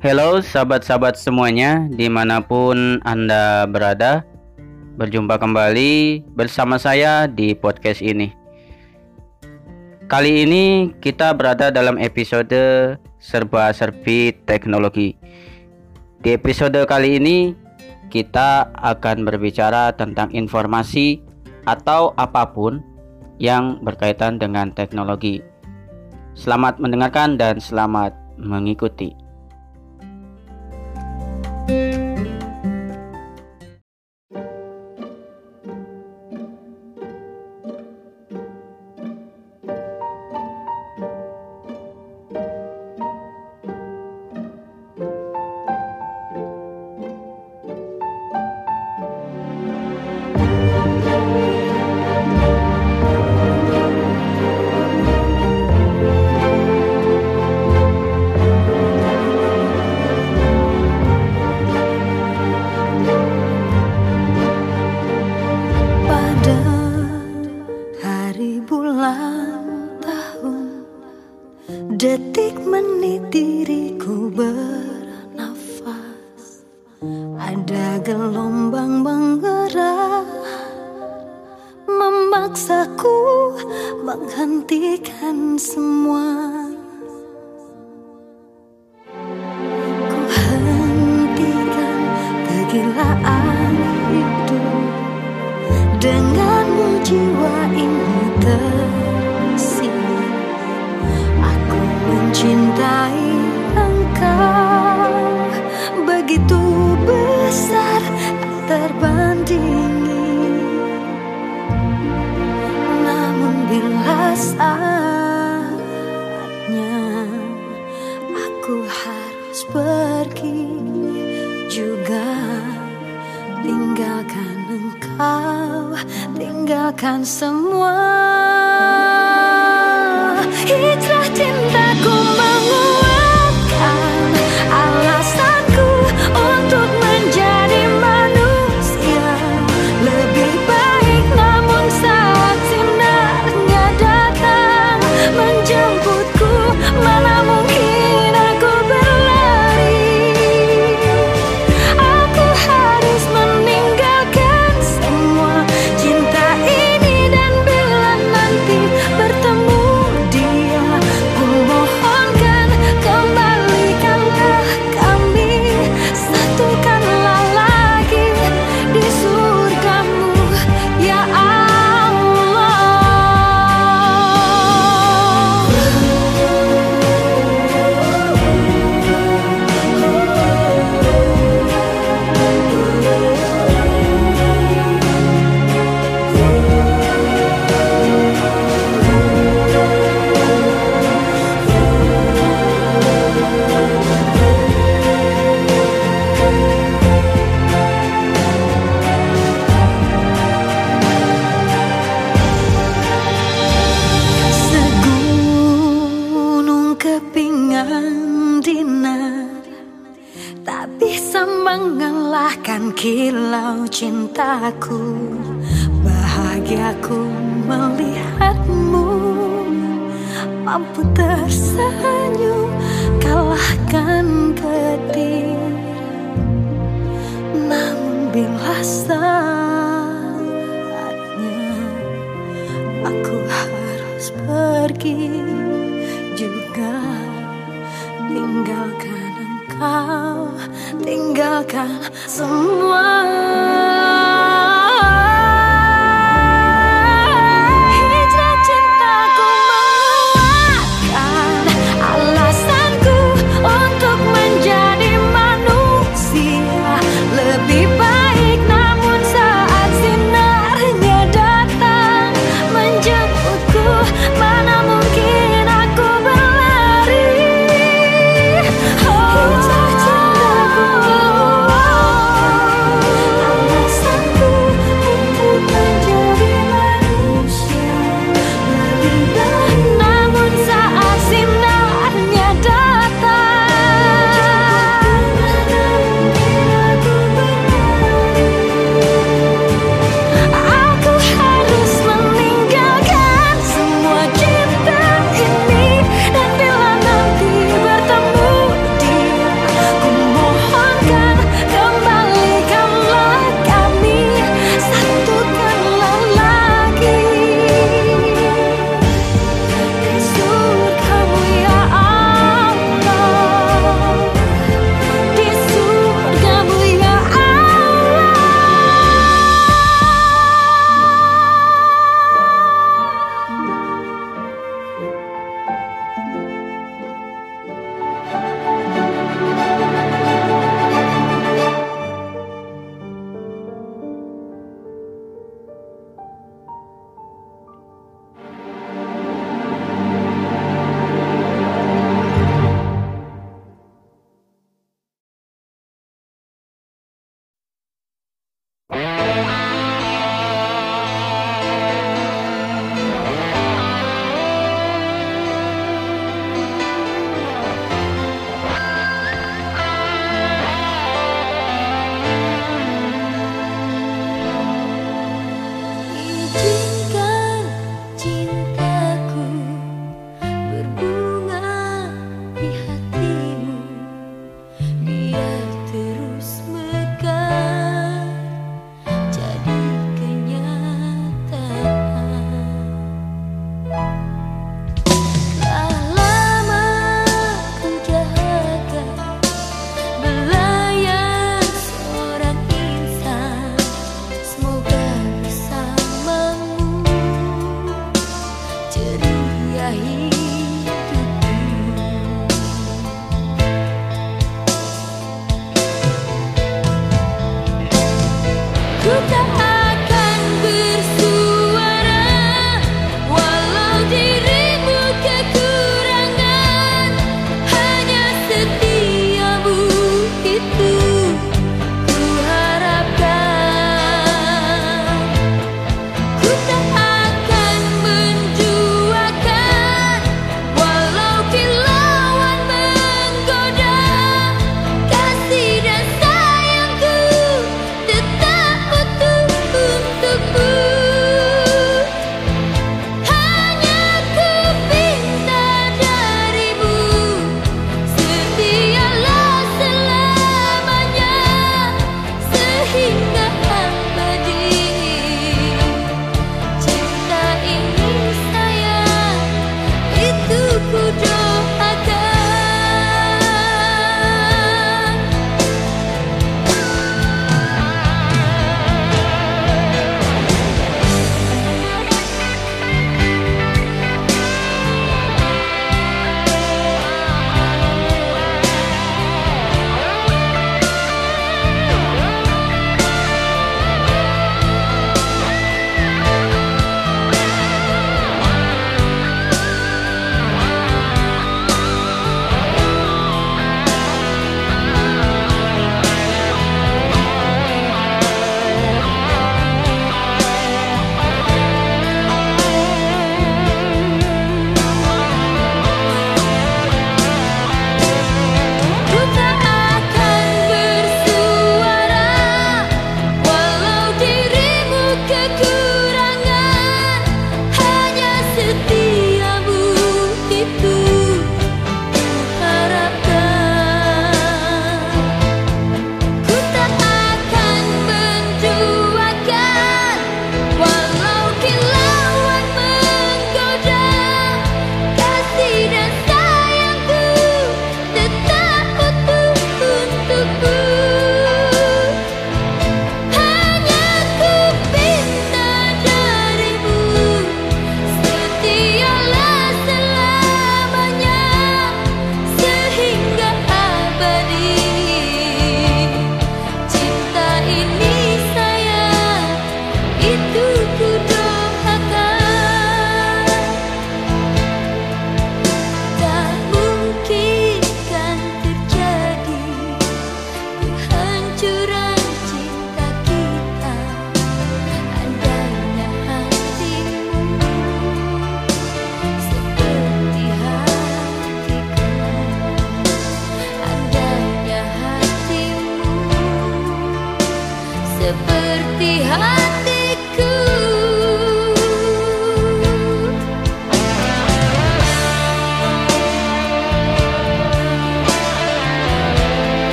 Hello sahabat-sahabat semuanya di mana pun Anda berada Berjumpa kembali bersama saya di podcast ini. Kali ini kita berada dalam episode serba-serbi teknologi. Di episode kali ini kita akan berbicara tentang informasi atau apa pun yang berkaitan dengan teknologi. Selamat mendengarkan dan selamat mengikuti.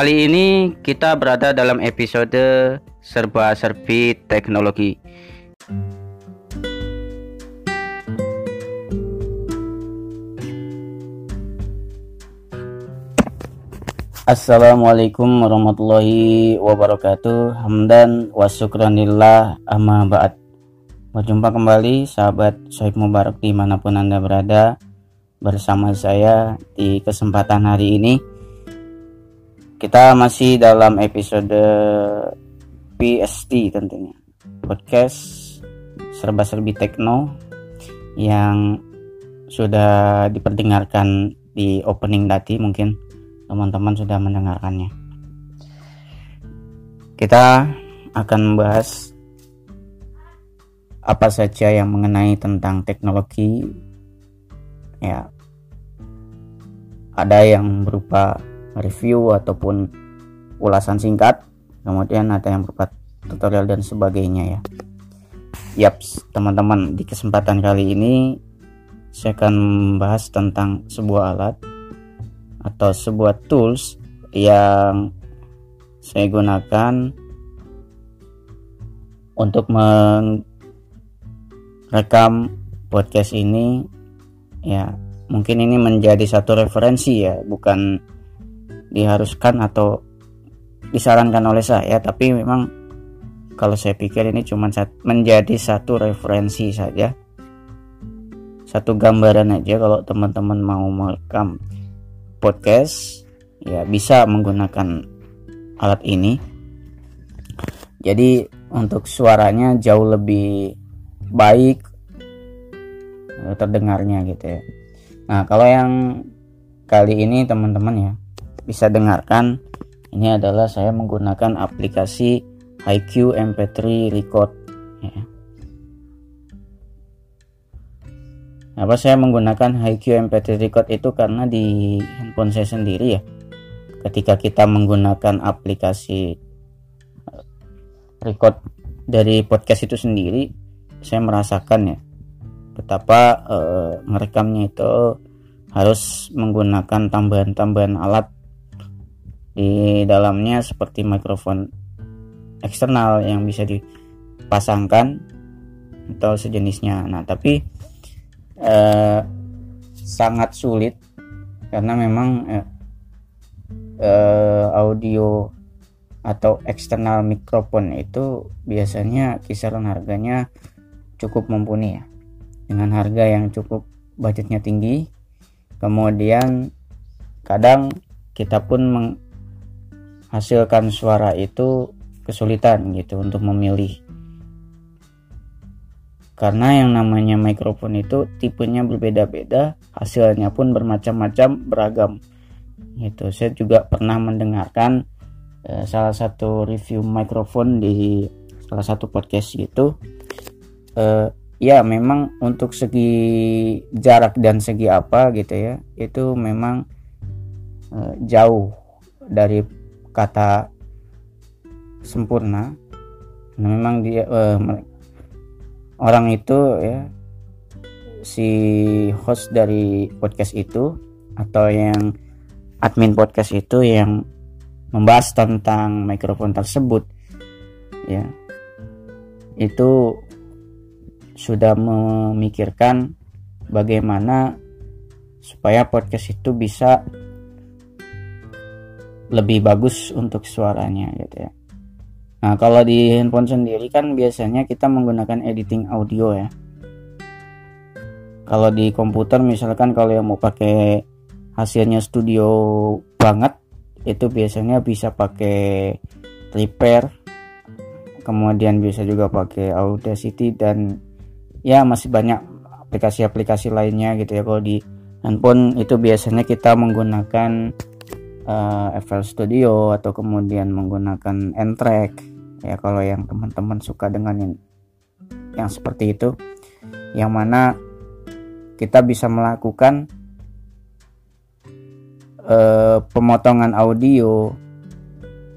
Kali ini kita berada dalam episode serba-serbi teknologi. Assalamualaikum warahmatullahi wabarakatuh. Hamdan wa syukranillah amma ba'd. Berjumpa kembali sahabat Sohib Mubarak di mana pun anda berada Bersama saya di kesempatan hari ini Kita masih dalam episode PST tentunya Podcast serba-serbi tekno Yang sudah diperdengarkan di opening tadi mungkin teman-teman sudah mendengarkannya. Kita akan membahas apa saja yang mengenai tentang teknologi. Ya, ada yang berupa review ataupun ulasan singkat, kemudian ada yang berupa tutorial dan sebagainya ya. Yaps, teman-teman, di kesempatan kali ini saya akan membahas tentang sebuah alat atau sebuah tools yang saya gunakan untuk rekam podcast ini ya mungkin ini menjadi satu referensi ya bukan diharuskan atau disarankan oleh saya. Tapi memang kalau saya pikir ini cuma menjadi satu referensi saja. Satu gambaran aja kalau teman-teman mau merekam podcast ya bisa menggunakan alat ini. Jadi untuk suaranya jauh lebih baik eh, terdengarnya gitu ya. Nah kalau yang kali ini teman-teman ya bisa dengarkan ini adalah saya menggunakan aplikasi HiQ MP3 Record ya. apa saya menggunakan HiQ MP3 Record itu karena di handphone saya sendiri ya ketika kita menggunakan aplikasi eh, record dari podcast itu sendiri saya merasakan ya betapa uh, merekamnya itu harus menggunakan tambahan-tambahan alat di dalamnya seperti mikrofon eksternal yang bisa dipasangkan atau sejenisnya. Nah, tapi uh, sangat sulit karena memang uh, uh, audio atau eksternal mikrofon itu biasanya kisaran harganya cukup mumpuni ya dengan harga yang cukup budgetnya tinggi kemudian kadang kita pun menghasilkan suara itu kesulitan gitu untuk memilih. Karena yang namanya mikrofon itu tipenya berbeda-beda hasilnya pun bermacam-macam beragam. Gitu. Saya juga pernah mendengarkan Eh, salah satu review mikrofon di salah satu podcast gitu. Uh, ya memang untuk segi jarak dan segi apa gitu ya itu memang uh, jauh dari kata sempurna. Nah, memang dia uh, orang itu ya si host dari podcast itu atau yang admin podcast itu yang membahas tentang mikrofon tersebut ya itu sudah memikirkan bagaimana supaya podcast itu bisa lebih bagus untuk suaranya gitu ya. Nah, kalau di handphone sendiri kan biasanya kita menggunakan editing audio ya. Kalau di komputer misalkan kalau yang mau pakai hasilnya studio banget itu biasanya bisa pakai repair kemudian bisa juga pakai Audacity dan ya masih banyak aplikasi-aplikasi lainnya gitu ya kalau di handphone itu biasanya kita menggunakan uh, eh, FL Studio atau kemudian menggunakan N-Track ya kalau yang teman-teman suka dengan yang yang seperti itu. Yang mana kita bisa melakukan eh, pemotongan audio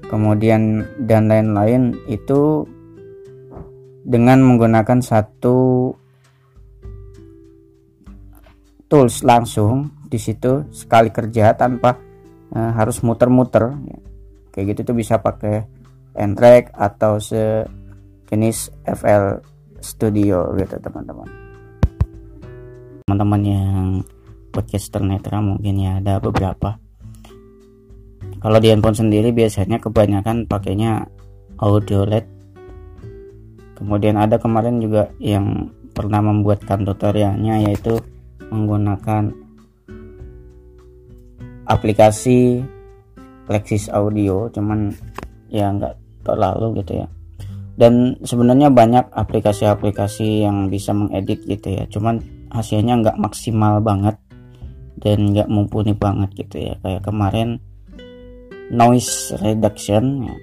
kemudian dan lain-lain itu dengan menggunakan satu tools langsung di situ sekali kerja tanpa eh, harus muter-muter kayak gitu tuh bisa pakai N-Track atau sejenis FL Studio gitu teman-teman. Teman-teman yang podcaster netra mungkin ya ada beberapa. Kalau di handphone sendiri biasanya kebanyakan pakainya audio LED. Kemudian ada kemarin juga yang pernah membuatkan tutorialnya yaitu menggunakan aplikasi Lexis Audio cuman ya nggak terlalu gitu ya. Dan sebenarnya banyak aplikasi-aplikasi yang bisa mengedit gitu ya cuman hasilnya nggak maksimal banget dan nggak mumpuni banget gitu ya. Kayak kemarin noise reduction ya,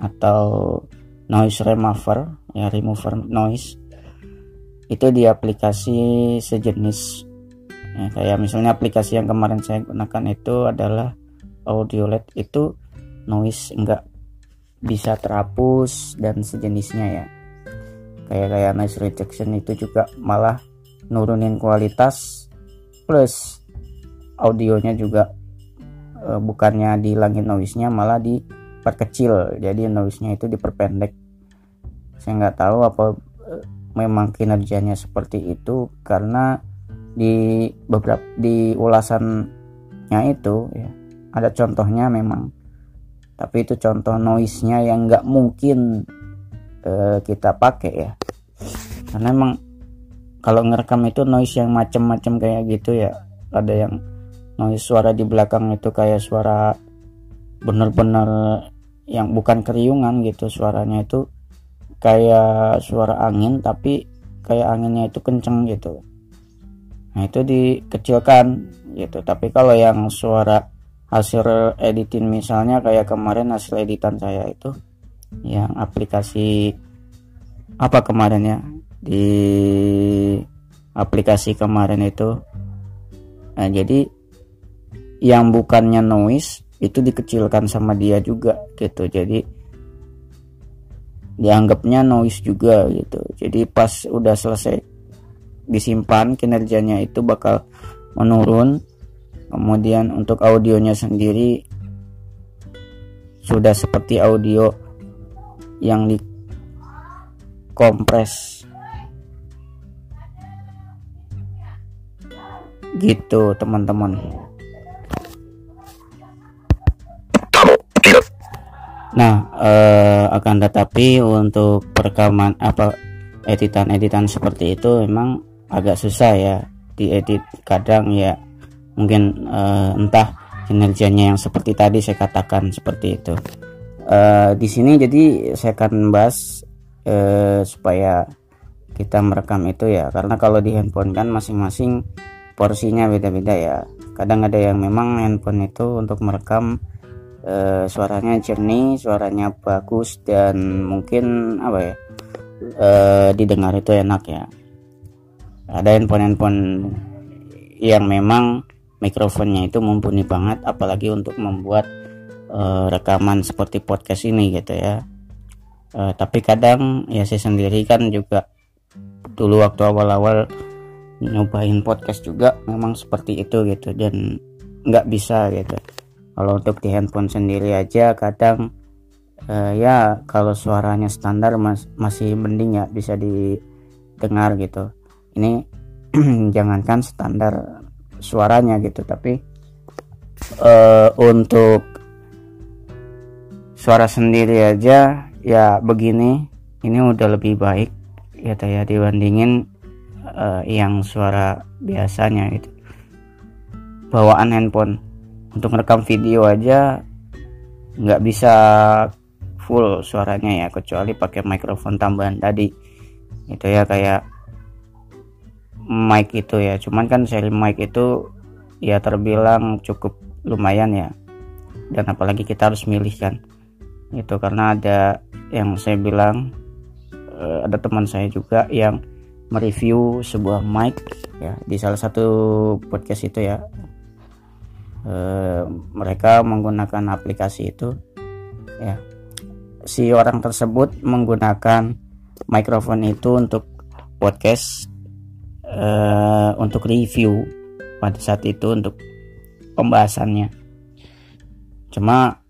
atau noise remover ya remover noise itu di aplikasi sejenis ya, kayak misalnya aplikasi yang kemarin saya gunakan itu adalah audio LED itu noise enggak bisa terhapus dan sejenisnya ya. Kayak kayak noise reduction itu juga malah nurunin kualitas plus audionya juga e, bukannya dihilangin noise-nya malah diperkecil. Jadi noise-nya itu diperpendek. Saya nggak tahu apa e, memang kinerjanya seperti itu karena di beberapa di ulasannya itu ya ada contohnya memang. Tapi itu contoh noise-nya yang nggak mungkin eh, kita pakai ya. Karena emang kalau ngerekam itu noise yang macem-macem kayak gitu ya ada yang noise suara di belakang itu kayak suara bener-bener yang bukan keriungan gitu suaranya itu kayak suara angin tapi kayak anginnya itu kenceng gitu nah itu dikecilkan gitu. Tapi kalau yang suara hasil editing misalnya kayak kemarin hasil editan saya itu yang aplikasi apa kemarin ya di aplikasi kemarin itu nah jadi yang bukannya noise itu dikecilkan sama dia juga gitu. Jadi dianggapnya noise juga gitu. Jadi pas udah selesai disimpan kinerjanya itu bakal menurun. Kemudian untuk audionya sendiri sudah seperti audio yang dikompres. Gitu teman-teman. Nah, eh, akan tetapi untuk perekaman apa editan-editan seperti itu memang agak susah ya diedit kadang ya mungkin eh, entah kinerjanya yang seperti tadi saya katakan seperti itu. Eh, di sini jadi saya akan bahas eh, supaya kita merekam itu ya karena kalau di handphone kan masing-masing porsinya beda-beda ya. Kadang ada yang memang handphone itu untuk merekam uh, suaranya jernih suaranya bagus dan mungkin apa ya uh, didengar itu enak ya ada handphone-handphone yang memang mikrofonnya itu mumpuni banget apalagi untuk membuat uh, rekaman seperti podcast ini gitu ya. Uh, tapi kadang ya saya sendiri kan juga dulu waktu awal-awal nyobain podcast juga memang seperti itu gitu dan nggak bisa gitu. Kalau untuk di handphone sendiri aja kadang uh, ya kalau suaranya standar mas masih mending ya bisa didengar gitu ini jangankan standar suaranya gitu tapi uh, untuk suara sendiri aja ya begini ini udah lebih baik ya ya dibandingin uh, yang suara biasanya gitu. Bawaan handphone untuk merekam video aja nggak bisa full suaranya ya kecuali pakai mikrofon tambahan tadi itu ya kayak mic itu ya. Cuman kan seri mic itu ya terbilang cukup lumayan ya. Dan apalagi kita harus milih kan. Itu karena ada yang saya bilang eh, ada teman saya juga yang mereview sebuah mic ya di salah satu podcast itu ya. Eh, mereka menggunakan aplikasi itu ya. Si orang tersebut menggunakan mikrofon itu untuk podcast uh, untuk review pada saat itu untuk pembahasannya. Cuma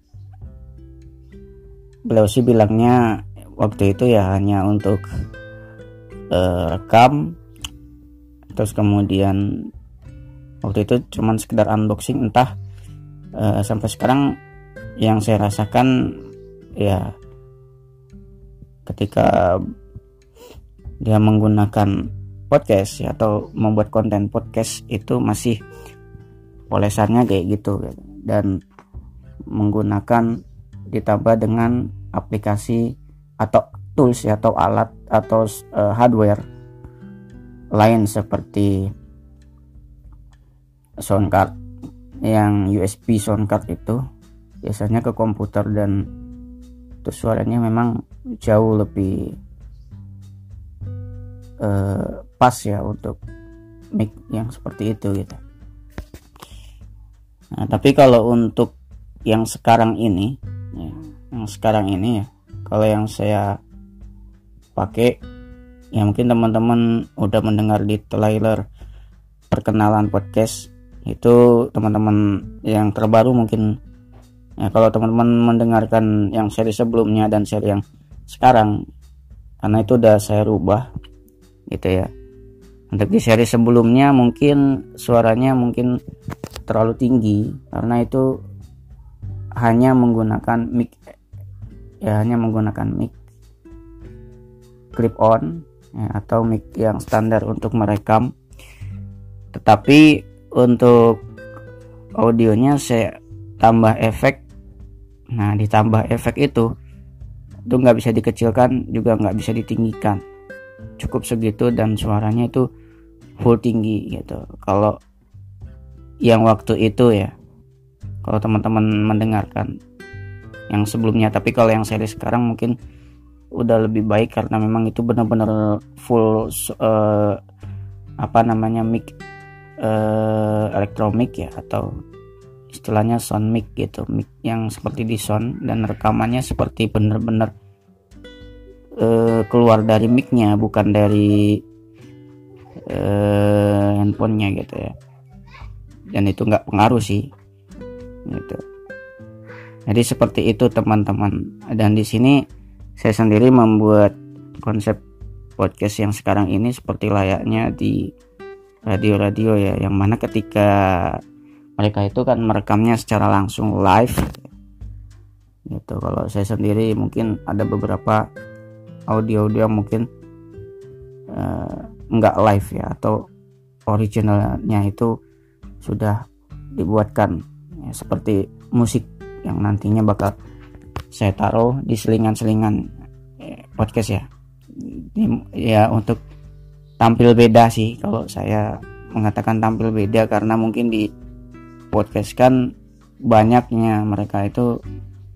beliau sih bilangnya waktu itu ya hanya untuk uh, rekam terus kemudian waktu itu cuman sekedar unboxing entah uh, sampai sekarang yang saya rasakan ya ketika dia menggunakan podcast ya, atau membuat konten podcast itu masih olesannya kayak gitu dan menggunakan ditambah dengan aplikasi atau tools ya, atau alat atau uh, hardware lain seperti sound card. Yang USB sound card itu biasanya ke komputer dan itu suaranya memang jauh lebih uh, pas ya untuk mic yang seperti itu gitu. Nah, tapi kalau untuk yang sekarang ini, ya, yang sekarang ini ya, kalau yang saya pakai, ya mungkin teman-teman udah mendengar di trailer perkenalan podcast itu teman-teman yang terbaru mungkin ya kalau teman-teman mendengarkan yang seri sebelumnya dan seri yang sekarang karena itu udah saya rubah gitu ya untuk di seri sebelumnya mungkin suaranya mungkin terlalu tinggi karena itu hanya menggunakan mic ya hanya menggunakan mic clip on ya, atau mic yang standar untuk merekam. Tetapi untuk audionya saya tambah efek. Nah ditambah efek itu itu nggak bisa dikecilkan juga nggak bisa ditinggikan. Cukup segitu dan suaranya itu full tinggi gitu. Kalau yang waktu itu ya kalau teman-teman mendengarkan yang sebelumnya tapi kalau yang seri sekarang mungkin udah lebih baik karena memang itu benar-benar full uh, apa namanya mic uh, elektromic ya atau istilahnya sound mic gitu. Mic yang seperti di sound dan rekamannya seperti benar-benar uh, keluar dari micnya bukan dari uh, handphonenya gitu ya. Dan itu nggak pengaruh sih gitu. Jadi seperti itu teman-teman. Dan di sini saya sendiri membuat konsep podcast yang sekarang ini seperti layaknya di radio-radio ya yang mana ketika mereka itu kan merekamnya secara langsung live. Gitu. Kalau saya sendiri mungkin ada beberapa audio-audio mungkin uh, nggak live ya atau originalnya itu sudah dibuatkan. Ya, seperti musik yang nantinya bakal saya taruh di selingan-selingan eh, podcast ya. Ya untuk tampil beda sih kalau saya mengatakan tampil beda karena mungkin di podcast kan banyaknya mereka itu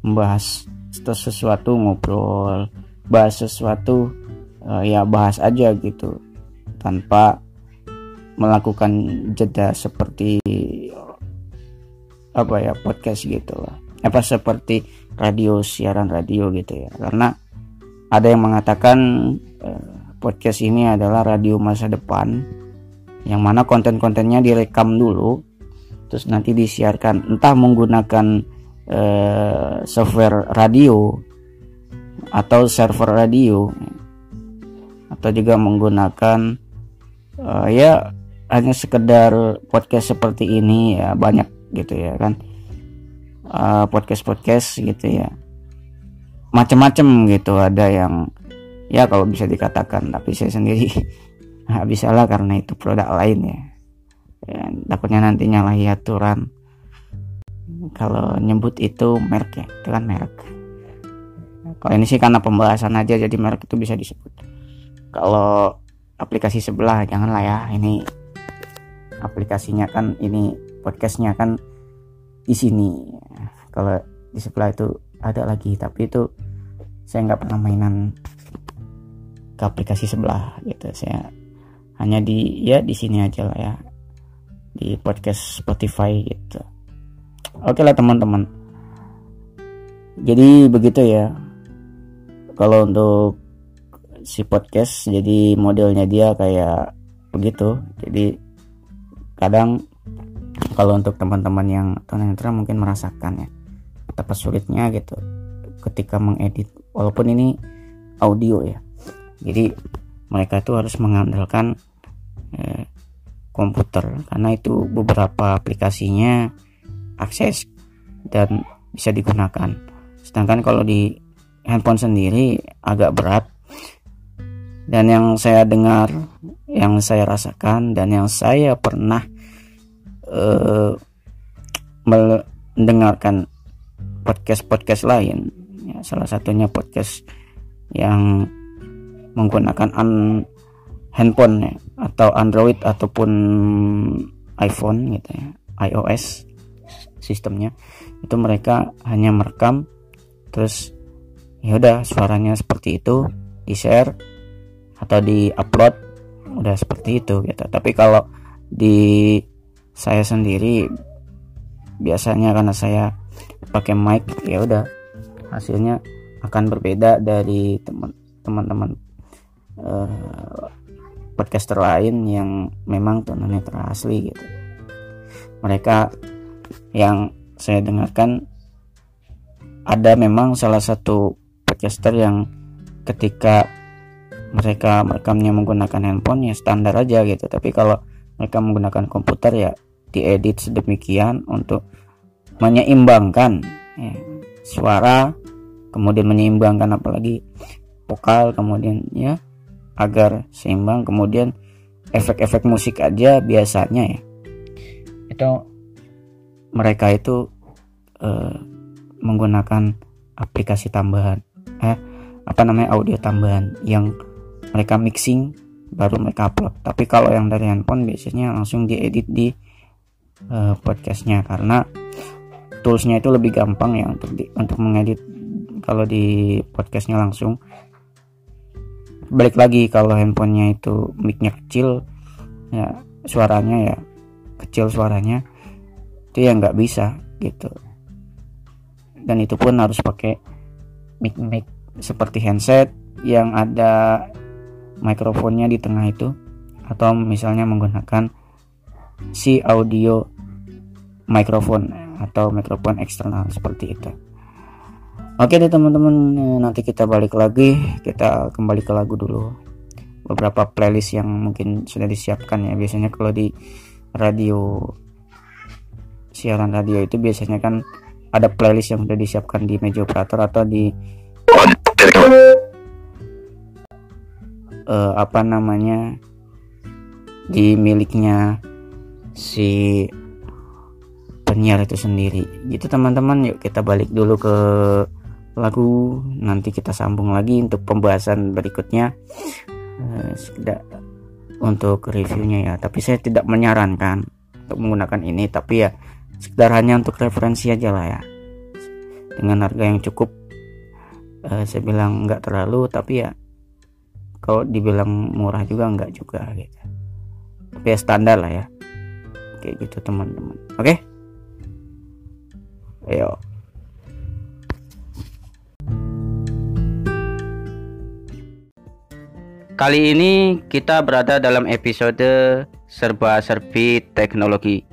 membahas sesuatu ngobrol bahas sesuatu uh, ya bahas aja gitu tanpa melakukan jeda seperti apa ya podcast gitu lah. Apa seperti radio siaran radio gitu ya. Karena ada yang mengatakan uh, podcast ini adalah radio masa depan yang mana konten-kontennya direkam dulu terus nanti disiarkan. Entah menggunakan uh, software radio atau server radio atau juga menggunakan uh, ya hanya sekedar podcast seperti ini ya banyak gitu ya kan. Uh, eh, podcast podcast gitu ya. Macam-macam gitu ada yang ya kalau bisa dikatakan tapi saya sendiri nggak bisa lah karena itu produk lain ya, ya takutnya nantinya lah aturan. Kalau nyebut itu merek ya itu kan merek. Kalau ini sih karena pembahasan aja jadi merek itu bisa disebut. Kalau aplikasi sebelah janganlah ya. Ini aplikasinya kan ini podcastnya kan di sini. Kalau di sebelah itu ada lagi tapi itu saya nggak pernah mainan ke aplikasi sebelah gitu. Saya hanya di ya di sini aja lah ya. Di podcast Spotify gitu. Oke lah teman-teman. Jadi begitu ya. Kalau untuk si podcast jadi modelnya dia kayak begitu. Jadi kadang kalau untuk teman-teman yang tunanetra mungkin merasakan ya betapa sulitnya gitu ketika mengedit. Walaupun ini audio ya. Jadi mereka itu harus mengandalkan eh, komputer. Karena itu beberapa aplikasinya akses dan bisa digunakan. Sedangkan kalau di handphone sendiri agak berat dan yang saya dengar yang saya rasakan dan yang saya pernah uh, mendengarkan podcast-podcast lain ya, salah satunya podcast yang menggunakan an handphone ya, atau Android ataupun iPhone gitu ya iOS sistemnya itu mereka hanya merekam terus ya udah suaranya seperti itu di share atau di upload udah seperti itu gitu. Tapi kalau di saya sendiri biasanya karena saya pakai mic ya udah hasilnya akan berbeda dari teman-teman uh, podcaster lain yang memang tunanetra asli gitu. Mereka yang saya dengarkan ada memang salah satu podcaster yang ketika mereka merekamnya menggunakan handphone ya standar aja gitu. Tapi kalau mereka menggunakan komputer ya diedit sedemikian untuk menyeimbangkan ya, suara kemudian menyeimbangkan apalagi vokal kemudian ya agar seimbang kemudian efek-efek musik aja biasanya ya. Itu mereka itu eh, menggunakan aplikasi tambahan eh apa namanya audio tambahan yang mereka mixing baru mereka upload. Tapi kalau yang dari handphone biasanya langsung diedit di uh, podcastnya. Karena toolsnya itu lebih gampang ya untuk di, untuk mengedit kalau di podcastnya langsung. Balik lagi kalau handphonenya itu micnya kecil ya suaranya ya kecil suaranya itu ya nggak bisa gitu. Dan itu pun harus pakai mic mic seperti handset yang ada mikrofonnya di tengah itu atau misalnya menggunakan si audio mikrofon atau mikrofon eksternal seperti itu Oke deh teman-teman, nanti kita balik lagi, kita kembali ke lagu dulu. Beberapa playlist yang mungkin sudah disiapkan ya. Biasanya kalau di radio siaran radio itu biasanya kan ada playlist yang sudah disiapkan di meja operator atau di uh, apa namanya di miliknya si penyiar itu sendiri. Gitu teman-teman. Yuk kita balik dulu ke lagu. Nanti kita sambung lagi untuk pembahasan berikutnya. Uh, untuk reviewnya ya. Tapi saya tidak menyarankan untuk menggunakan ini. Tapi ya sekedar hanya untuk referensi aja lah ya. Dengan harga yang cukup uh, saya bilang nggak terlalu. Tapi ya kalau dibilang murah juga nggak juga gitu tapi ya standar lah ya kayak gitu teman-teman oke okay? ayo Kali ini kita berada dalam episode serba-serbi teknologi.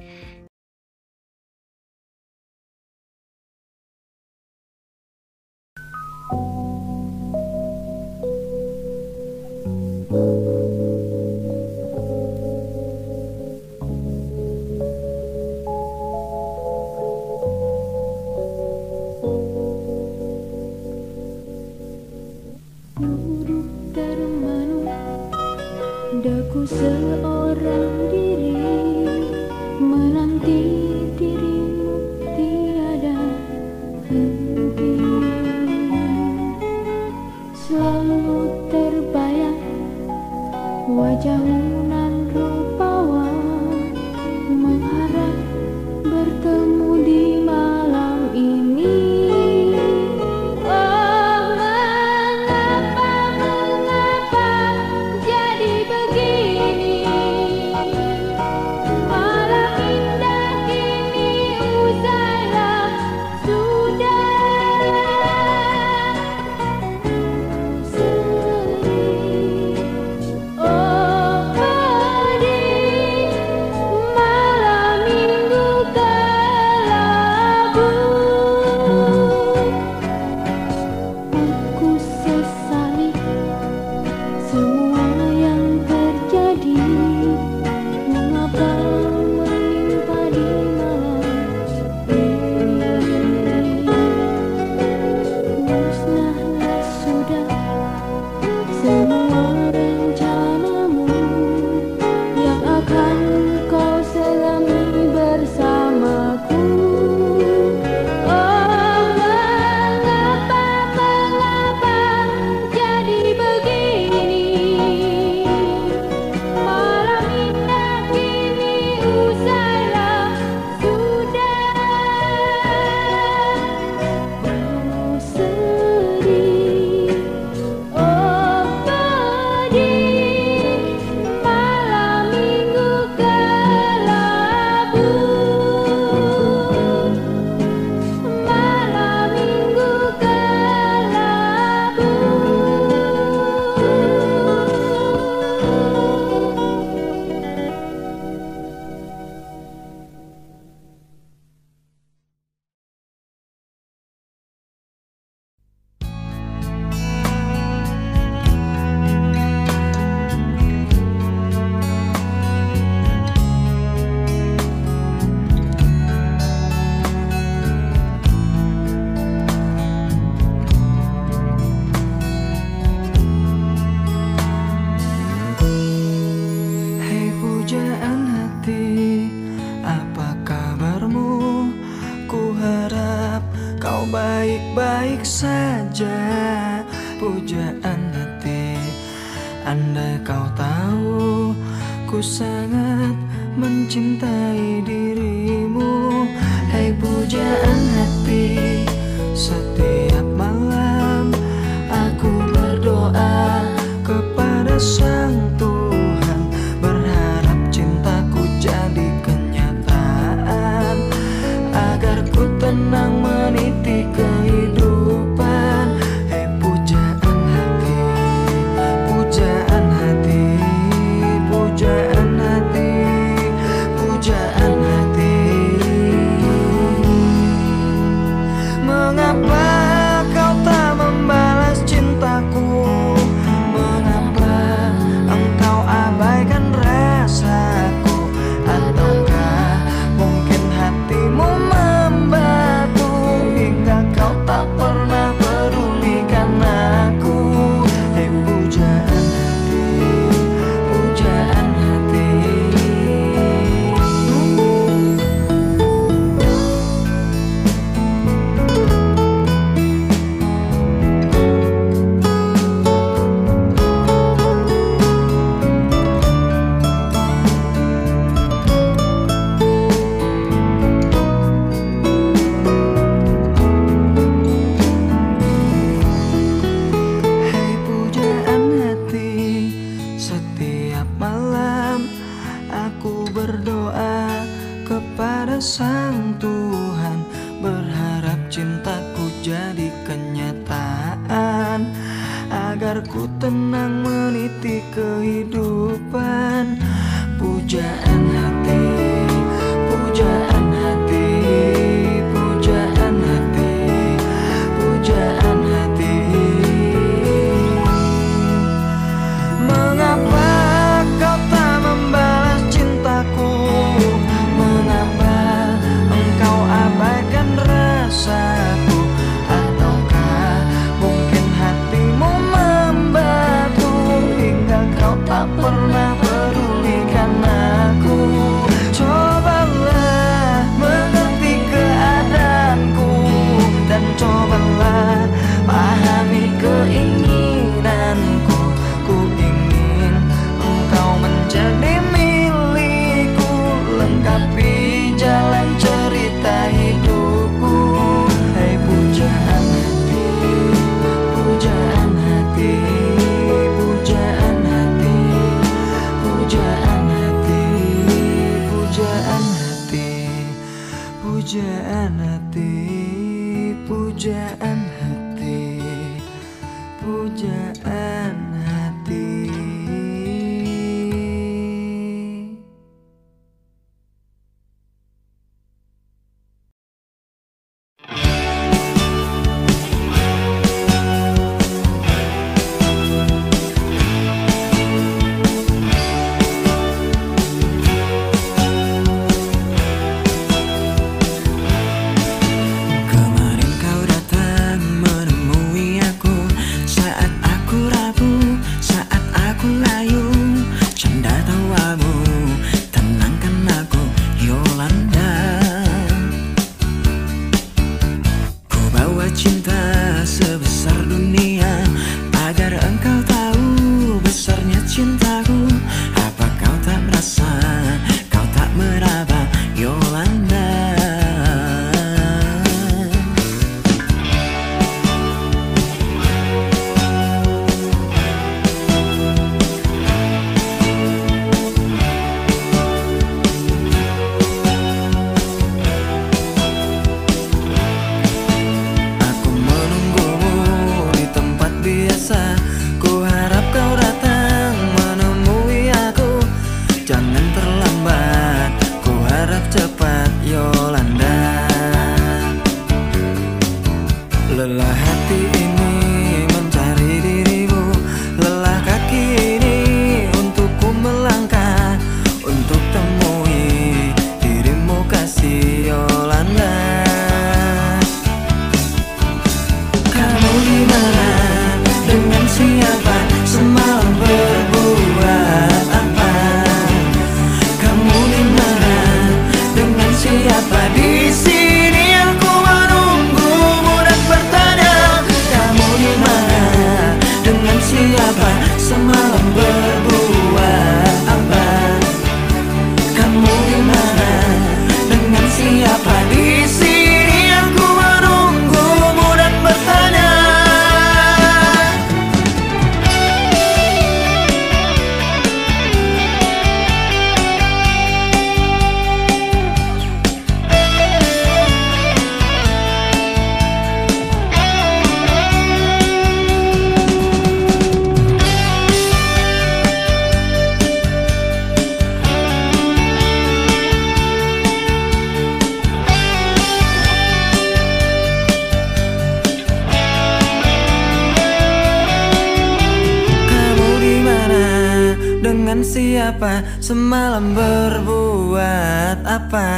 Semalam berbuat apa?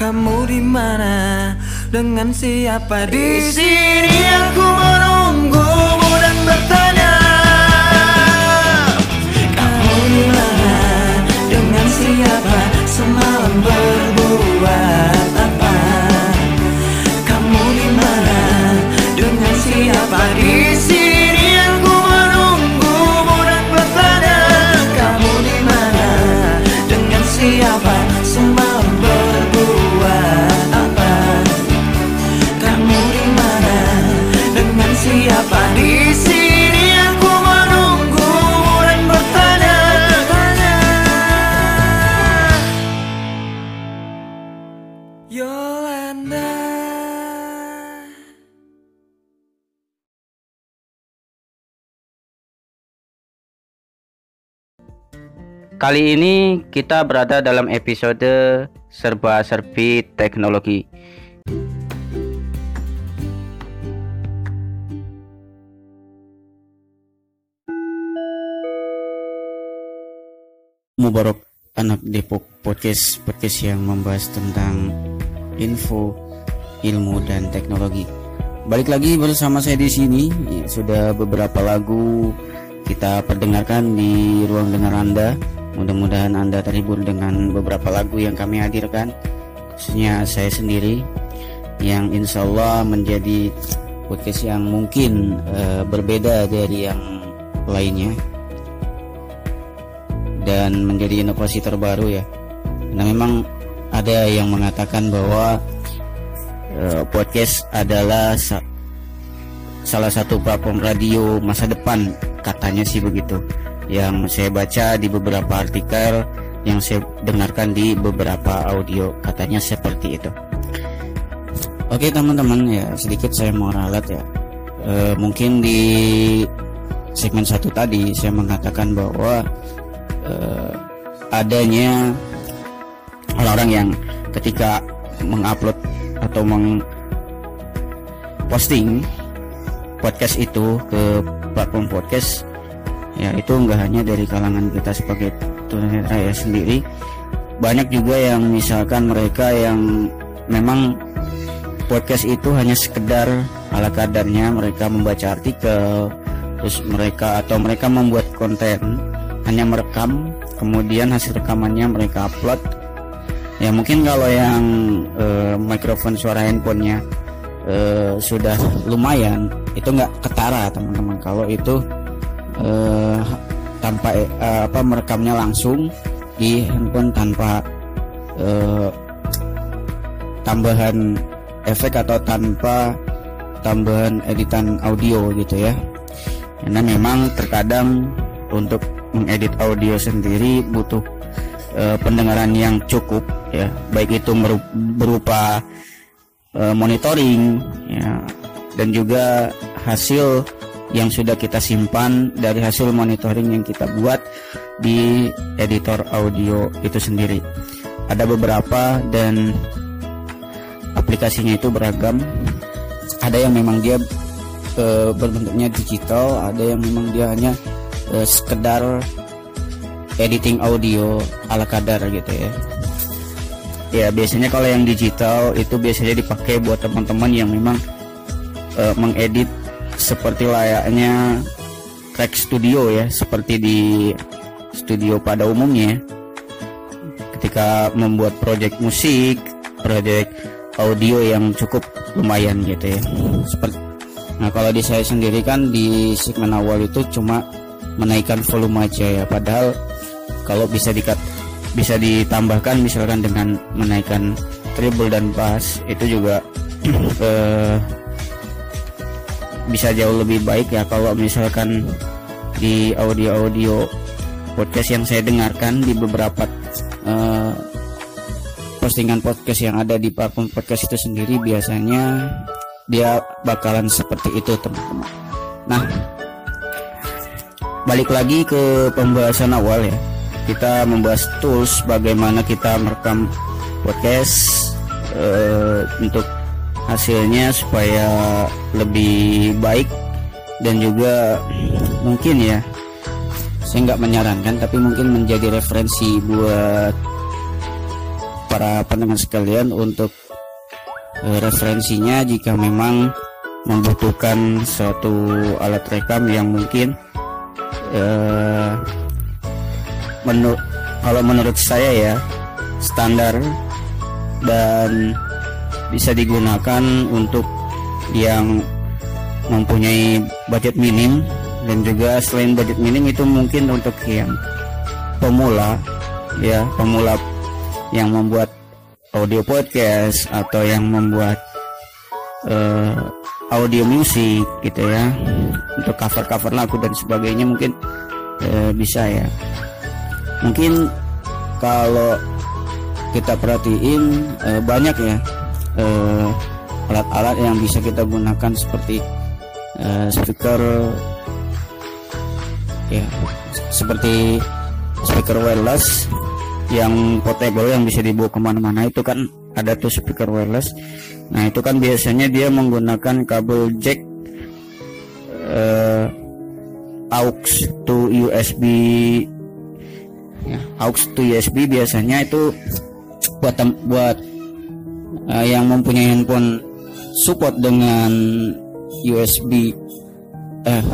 Kamu di mana? Dengan siapa? Di sini aku menunggumu dan bertanya. Kamu di mana? Dengan siapa? Semalam berbuat apa? Kamu di mana? Dengan siapa? Di sini Kali ini kita berada dalam episode serba serbi teknologi. Mubarok anak Depok podcast podcast yang membahas tentang info, ilmu dan teknologi. Balik lagi bersama saya di sini. Sudah beberapa lagu kita perdengarkan di ruang dengar Anda. Mudah-mudahan Anda terhibur dengan beberapa lagu yang kami hadirkan. Khususnya saya sendiri yang insya Allah menjadi podcast yang mungkin eh, berbeda dari yang lainnya dan menjadi inovasi terbaru ya. Nah memang ada yang mengatakan bahwa eh, podcast adalah sa- salah satu platform radio masa depan katanya sih begitu. Yang saya baca di beberapa artikel, yang saya dengarkan di beberapa audio katanya seperti itu. Oke teman-teman ya sedikit saya mau ralat ya. Eh, mungkin di segmen satu tadi saya mengatakan bahwa eh, adanya orang-orang yang ketika mengupload atau mengposting podcast itu ke platform podcast ya itu enggak hanya dari kalangan kita sebagai tunanetra ya sendiri. Banyak juga yang misalkan mereka yang memang podcast itu hanya sekedar ala kadarnya mereka membaca artikel terus mereka atau mereka membuat konten hanya merekam kemudian hasil rekamannya mereka upload. Ya mungkin kalau yang eh, mikrofon suara handphonenya eh, sudah lumayan itu nggak ketara teman-teman. Kalau itu eh, tanpa eh, apa merekamnya langsung di handphone tanpa eh, tambahan efek atau tanpa tambahan editan audio gitu ya. Karena memang terkadang untuk mengedit audio sendiri butuh eh, pendengaran yang cukup ya. Baik itu berupa eh, monitoring ya dan juga hasil yang sudah kita simpan dari hasil monitoring yang kita buat di editor audio itu sendiri. Ada beberapa dan aplikasinya itu beragam. Ada yang memang dia eh, berbentuknya digital ada yang memang dia hanya eh, sekedar editing audio ala kadar gitu ya. Ya biasanya kalau yang digital itu biasanya dipakai buat teman-teman yang memang eh, mengedit seperti layaknya track studio ya seperti di studio pada umumnya ketika membuat project musik project audio yang cukup lumayan gitu ya. Seperti nah kalau di saya sendiri kan di segmen awal itu cuma menaikkan volume aja ya. Padahal kalau bisa dikat bisa ditambahkan misalkan dengan menaikkan treble dan bass itu juga eh, bisa jauh lebih baik ya kalau misalkan di audio-audio podcast yang saya dengarkan di beberapa eh, postingan podcast yang ada di platform podcast itu sendiri biasanya dia bakalan seperti itu teman-teman. Nah, balik lagi ke pembahasan awal ya. Kita membahas tools bagaimana kita merekam podcast eh, untuk hasilnya supaya lebih baik dan juga mungkin ya saya nggak menyarankan tapi mungkin menjadi referensi buat para pendengar sekalian untuk eh, referensinya jika memang membutuhkan suatu alat rekam yang mungkin eh, menurut kalau menurut saya ya standar dan bisa digunakan untuk yang mempunyai budget minim. Dan juga selain budget minim itu mungkin untuk yang pemula ya pemula yang membuat audio podcast atau yang membuat eh, audio musik gitu ya. Untuk cover-cover lagu dan sebagainya mungkin eh, bisa ya. Mungkin kalau kita perhatiin eh, banyak ya eh, alat-alat yang bisa kita gunakan seperti eh, speaker ya seperti speaker wireless yang portable yang bisa dibawa ke mana-mana. Itu kan ada tuh speaker wireless. Nah itu kan biasanya dia menggunakan kabel jack eh, aux to USB ya, aux to USB biasanya itu buat buat eh, yang mempunyai handphone support dengan USB eh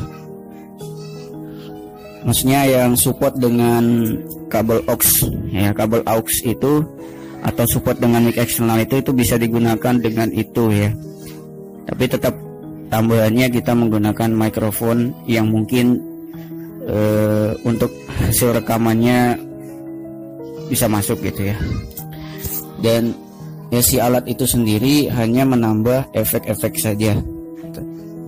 maksudnya yang support dengan kabel aux. Ya kabel aux itu atau support dengan mic eksternal itu itu bisa digunakan dengan itu ya. Tapi tetap tambahannya kita menggunakan mikrofon yang mungkin eh, untuk hasil rekamannya bisa masuk gitu ya. Dan ya si alat itu sendiri hanya menambah efek-efek saja.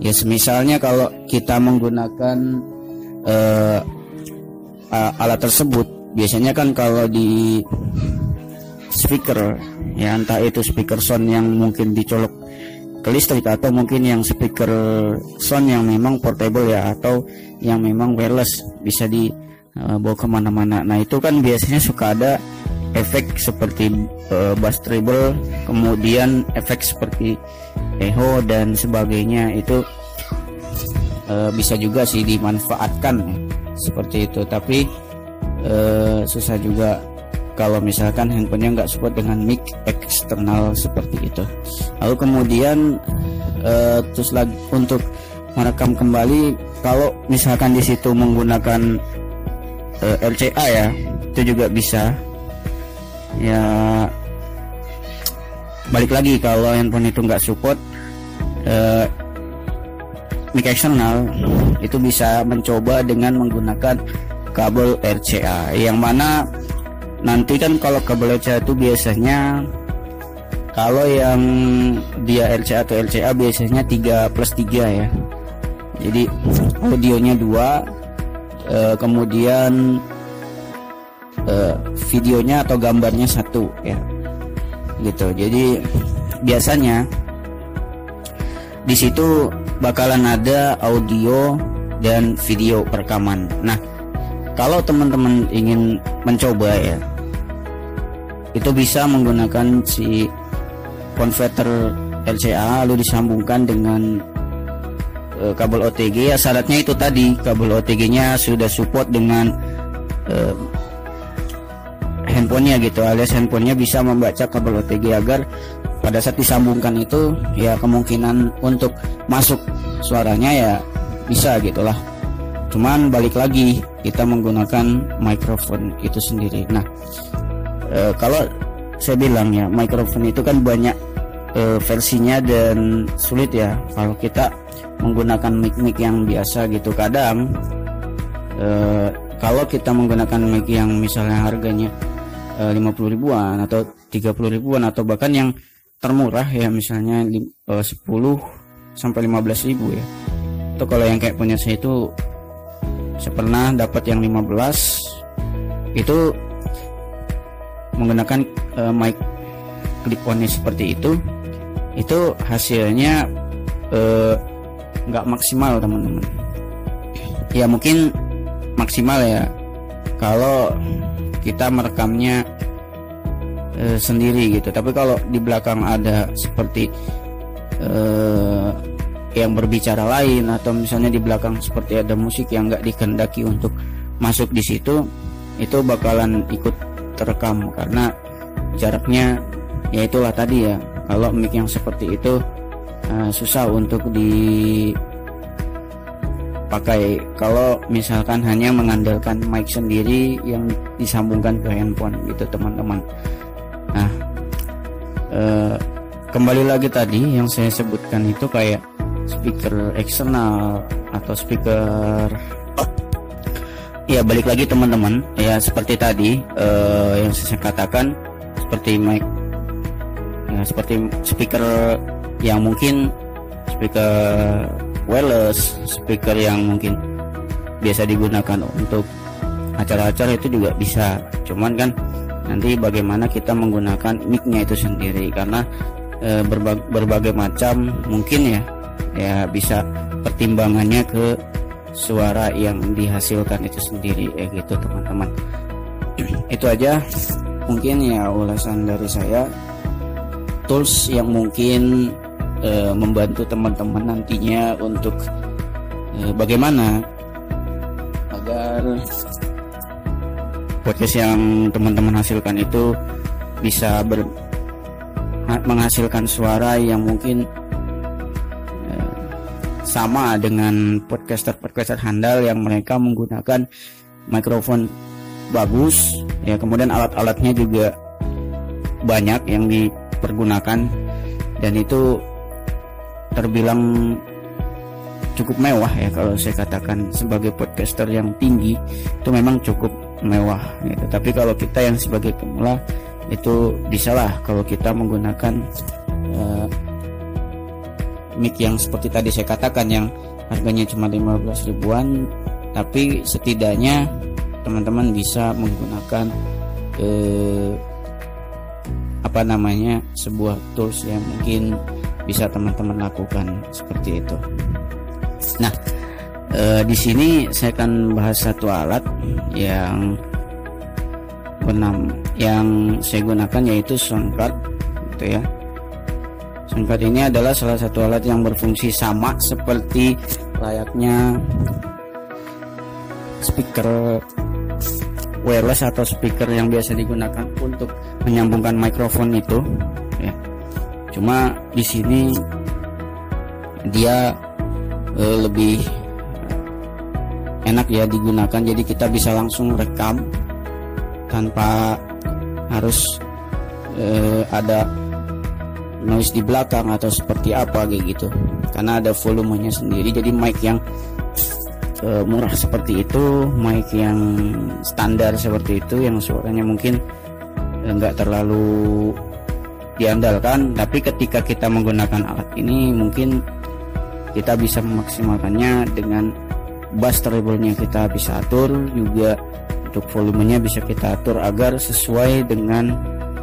Ya semisalnya kalau kita menggunakan eh, a- alat tersebut biasanya kan kalau di speaker ya entah itu speaker sound yang mungkin dicolok ke listrik atau mungkin yang speaker sound yang memang portable ya atau yang memang wireless bisa dibawa ke mana-mana. Nah itu kan biasanya suka ada efek seperti eh, bass treble kemudian efek seperti echo dan sebagainya itu eh, bisa juga sih dimanfaatkan ya, seperti itu. Tapi eh, susah juga kalau misalkan handphonenya nggak support dengan mic eksternal seperti itu. Lalu kemudian eh, terus lagi untuk merekam kembali kalau misalkan di situ menggunakan eh, RCA ya itu juga bisa ya balik lagi kalau handphone itu nggak support eh, mic eksternal itu bisa mencoba dengan menggunakan kabel RCA yang mana nanti kan kalau kabel RCA itu biasanya kalau yang dia RCA atau LCA biasanya 3 plus 3 ya. Jadi audionya dua eh, kemudian eh, videonya atau gambarnya satu ya gitu jadi biasanya di situ bakalan ada audio dan video perekaman. Nah, kalau teman-teman ingin mencoba ya, itu bisa menggunakan si converter LCA lalu disambungkan dengan eh, kabel OTG. Ya syaratnya itu tadi kabel OTG-nya sudah support dengan eh, handphonenya gitu, alias handphonenya bisa membaca kabel OTG agar pada saat disambungkan itu ya kemungkinan untuk masuk suaranya ya bisa gitulah. Cuman balik lagi kita menggunakan mikrofon itu sendiri. Nah e, kalau saya bilang ya mikrofon itu kan banyak e, versinya dan sulit ya. Kalau kita menggunakan mic-mic yang biasa gitu kadang e, kalau kita menggunakan mic yang misalnya harganya e, 50 ribuan atau 30 ribuan atau bahkan yang termurah ya misalnya eh, 10 sampai 15 ribu ya. Itu kalau yang kayak punya saya itu saya pernah dapat yang 15 itu menggunakan eh, mic clip on seperti itu itu hasilnya eh, nggak maksimal teman-teman. Ya mungkin maksimal ya. Kalau kita merekamnya eh, sendiri gitu. Tapi kalau di belakang ada seperti eh, yang berbicara lain atau misalnya di belakang seperti ada musik yang nggak dikehendaki untuk masuk di situ itu bakalan ikut terekam karena jaraknya ya itulah tadi ya kalau mic yang seperti itu uh, susah untuk dipakai kalau misalkan hanya mengandalkan mic sendiri yang disambungkan ke handphone gitu teman-teman. Nah uh, kembali lagi tadi yang saya sebutkan itu kayak speaker eksternal atau speaker ya balik lagi teman-teman. Ya seperti tadi uh, yang saya katakan seperti mic ya, seperti speaker yang mungkin speaker wireless speaker yang mungkin biasa digunakan untuk acara-acara itu juga bisa. Cuman kan nanti bagaimana kita menggunakan micnya itu sendiri karena e, berbagai, berbagai macam mungkin ya ya bisa pertimbangannya ke suara yang dihasilkan itu sendiri ya gitu teman-teman. Itu aja mungkin ya ulasan dari saya. Tools yang mungkin e, membantu teman-teman nantinya untuk e, bagaimana agar podcast yang teman-teman hasilkan itu bisa ber, menghasilkan suara yang mungkin sama dengan podcaster-podcaster handal yang mereka menggunakan mikrofon bagus. Ya kemudian alat-alatnya juga banyak yang dipergunakan. Dan itu terbilang cukup mewah ya kalau saya katakan sebagai podcaster yang tinggi itu memang cukup mewah gitu. Tapi kalau kita yang sebagai pemula itu bisalah kalau kita menggunakan uh, mic yang seperti tadi saya katakan yang harganya cuma 15 ribuan tapi setidaknya teman-teman bisa menggunakan eh, apa namanya sebuah tools yang mungkin bisa teman-teman lakukan seperti itu. Nah, eh, di sini saya akan bahas satu alat yang benam yang saya gunakan yaitu soundcard gitu ya Soundcard ini adalah salah satu alat yang berfungsi sama seperti layaknya speaker wireless atau speaker yang biasa digunakan untuk menyambungkan mikrofon itu. Cuma di sini dia e, lebih enak ya digunakan. Jadi kita bisa langsung rekam tanpa harus e, ada noise di belakang atau seperti apa kayak gitu. Karena ada volumenya sendiri. Jadi mic yang uh, murah seperti itu mic yang standar seperti itu yang suaranya mungkin enggak terlalu diandalkan tapi ketika kita menggunakan alat ini mungkin kita bisa memaksimalkannya dengan bass treble-nya kita bisa atur juga untuk volumenya bisa kita atur agar sesuai dengan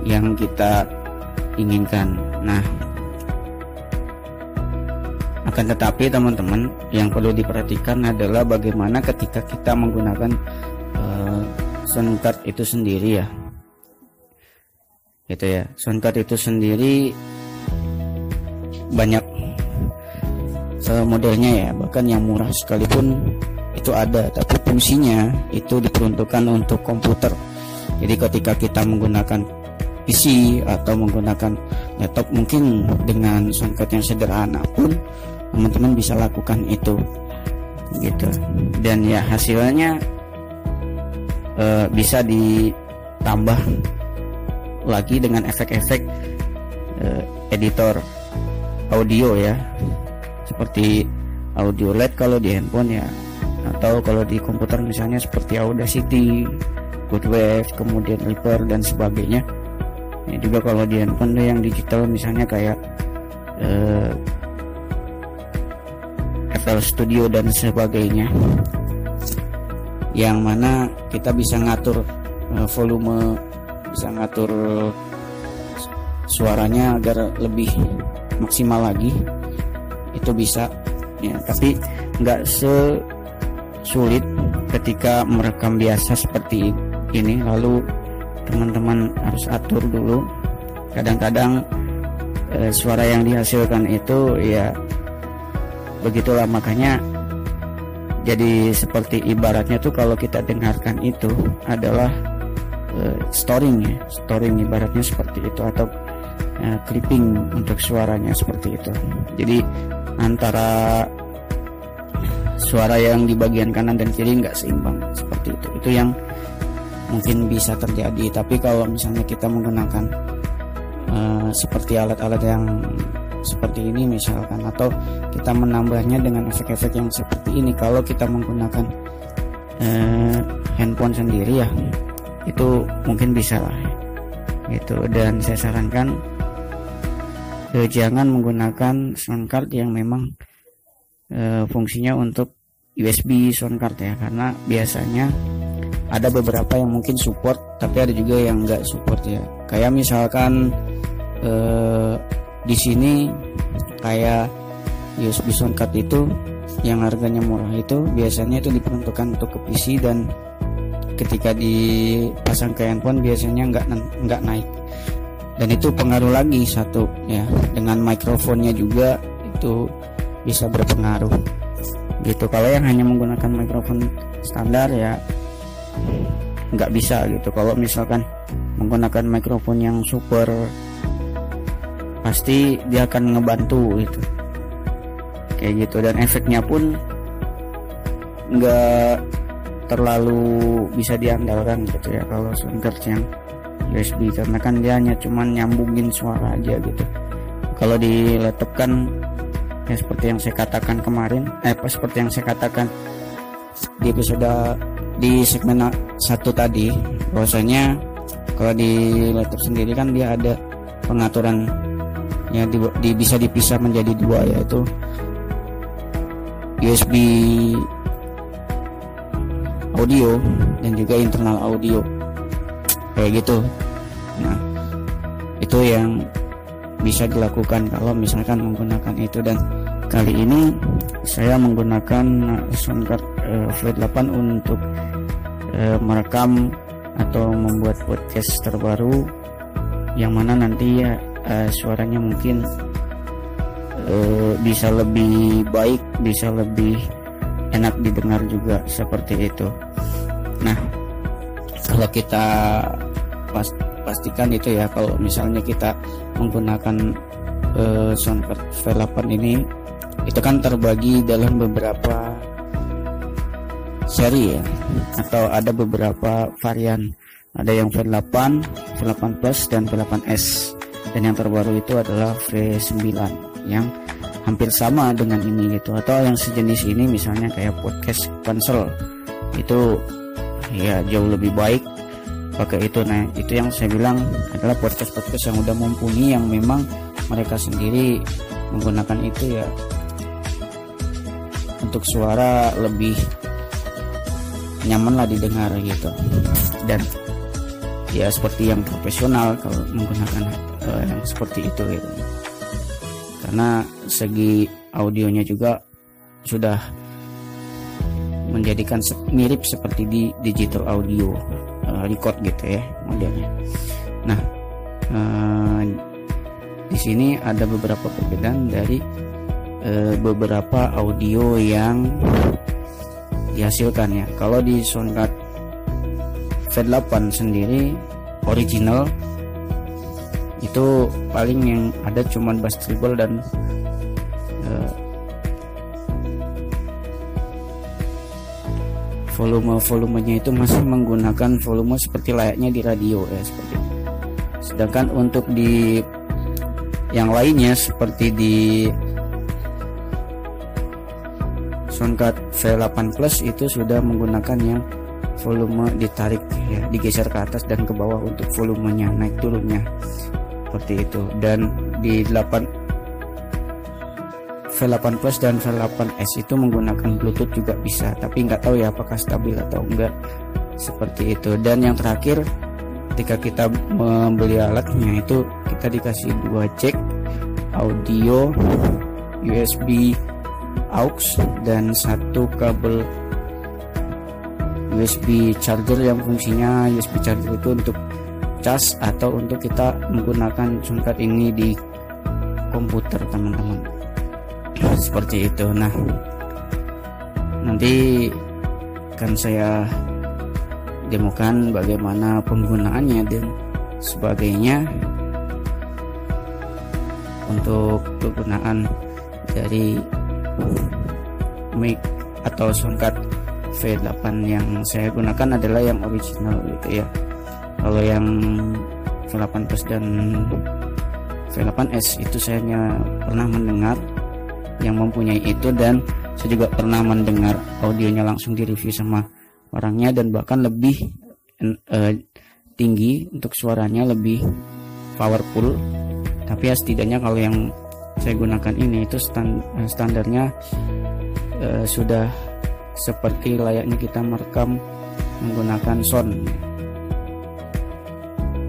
yang kita inginkan. Nah, akan tetapi teman-teman yang perlu diperhatikan adalah bagaimana ketika kita menggunakan uh, soundcard itu sendiri ya. Gitu ya. Soundcard itu sendiri banyak modelnya ya, bahkan yang murah sekalipun itu ada, tapi fungsinya itu diperuntukkan untuk komputer. Jadi ketika kita menggunakan PC atau menggunakan laptop mungkin dengan soundcard yang sederhana pun teman-teman bisa lakukan itu gitu dan ya hasilnya e, bisa ditambah lagi dengan efek-efek e, editor audio ya. Seperti audio LED kalau di handphone ya atau kalau di komputer misalnya seperti Audacity, Goodwave, kemudian Reaper dan sebagainya. Ya juga kalau di handphone yang digital misalnya kayak uh, eh, FL Studio dan sebagainya. Yang mana kita bisa ngatur uh, volume bisa ngatur suaranya agar lebih maksimal lagi itu bisa ya. Tapi nggak sesulit ketika merekam biasa seperti ini. Lalu teman-teman harus atur dulu. Kadang-kadang e, suara yang dihasilkan itu ya begitulah. Makanya jadi seperti ibaratnya tuh kalau kita dengarkan itu adalah uh, storing ya storing ibaratnya seperti itu atau uh, clipping untuk suaranya seperti itu. Jadi antara suara yang di bagian kanan dan kiri nggak seimbang seperti itu. Itu yang mungkin bisa terjadi. Tapi kalau misalnya kita menggunakan uh, seperti alat-alat yang seperti ini misalkan atau kita menambahnya dengan efek-efek yang seperti ini. Kalau kita menggunakan uh, handphone sendiri ya itu mungkin bisa lah gitu. Dan saya sarankan uh, jangan menggunakan sound card yang memang uh, fungsinya untuk USB sound card ya. Karena biasanya ada beberapa yang mungkin support tapi ada juga yang enggak support ya. Kayak misalkan eh, di sini kayak USB sound card itu yang harganya murah itu biasanya itu diperuntukkan untuk ke PC dan ketika dipasang ke handphone biasanya nggak nggak naik. Dan itu pengaruh lagi satu ya. Dengan mikrofonnya juga itu bisa berpengaruh. Gitu. Kalau yang hanya menggunakan mikrofon standar ya nggak bisa gitu. Kalau misalkan menggunakan mikrofon yang super pasti dia akan ngebantu gitu. Kayak gitu. Dan efeknya pun nggak terlalu bisa diandalkan gitu ya kalau soundcard yang USB karena kan dia hanya cuman nyambungin suara aja gitu. Kalau di laptop kan ya seperti yang saya katakan kemarin eh seperti yang saya katakan di episode di segmen satu tadi bahwasanya kalau di laptop sendiri kan dia ada pengaturan ya di, di, bisa dipisah menjadi dua yaitu USB audio dan juga internal audio. Kayak gitu. Nah itu yang bisa dilakukan kalau misalkan menggunakan itu. Dan kali ini saya menggunakan soundcard uh, Flight 8 untuk uh, merekam atau membuat podcast terbaru yang mana nanti ya uh, suaranya mungkin uh, bisa lebih baik bisa lebih enak didengar juga seperti itu nah kalau kita pas pastikan itu ya kalau misalnya kita menggunakan uh, soundcard V8 ini itu kan terbagi dalam beberapa seri ya atau ada beberapa varian. Ada yang V8, V8 Plus dan V8S dan yang terbaru itu adalah V9 yang hampir sama dengan ini gitu. Atau yang sejenis ini misalnya kayak podcast console itu ya jauh lebih baik. Pakai itu nah itu yang saya bilang adalah podcast podcast yang udah mumpuni yang memang mereka sendiri menggunakan itu ya. Untuk suara lebih nyaman lah didengar gitu. Dan ya seperti yang profesional kalau menggunakan uh, yang seperti itu gitu. Karena segi audionya juga sudah menjadikan mirip seperti di digital audio uh, record gitu ya modelnya. Nah uh, di sini ada beberapa perbedaan dari uh, beberapa audio yang dihasilkan ya. Kalau di soundcard V8 sendiri original itu paling yang ada cuman bass treble dan uh, volume volumenya itu masih menggunakan volume seperti layaknya di radio ya seperti itu. sedangkan untuk di yang lainnya seperti di Soundcard V8 Plus itu sudah menggunakan yang volume ditarik ya digeser ke atas dan ke bawah untuk volumenya naik turunnya seperti itu dan di 8 V8 Plus dan V8S itu menggunakan Bluetooth juga bisa tapi nggak tahu ya apakah stabil atau enggak. Seperti itu. Dan yang terakhir ketika kita membeli alatnya itu kita dikasih dua jack audio USB aux dan satu kabel USB charger yang fungsinya USB charger itu untuk cas atau untuk kita menggunakan soundcard ini di komputer teman-teman seperti itu. Nah nanti akan saya demokan bagaimana penggunaannya dan sebagainya untuk penggunaan dari mic atau soundcard V8 yang saya gunakan adalah yang original gitu ya. Kalau yang V8 Plus dan V8S itu saya hanya pernah mendengar yang mempunyai itu dan saya juga pernah mendengar audionya langsung direview sama orangnya dan bahkan lebih uh, tinggi untuk suaranya lebih powerful. Tapi ya setidaknya kalau yang saya gunakan ini itu stand, standarnya uh, sudah seperti layaknya kita merekam menggunakan sound.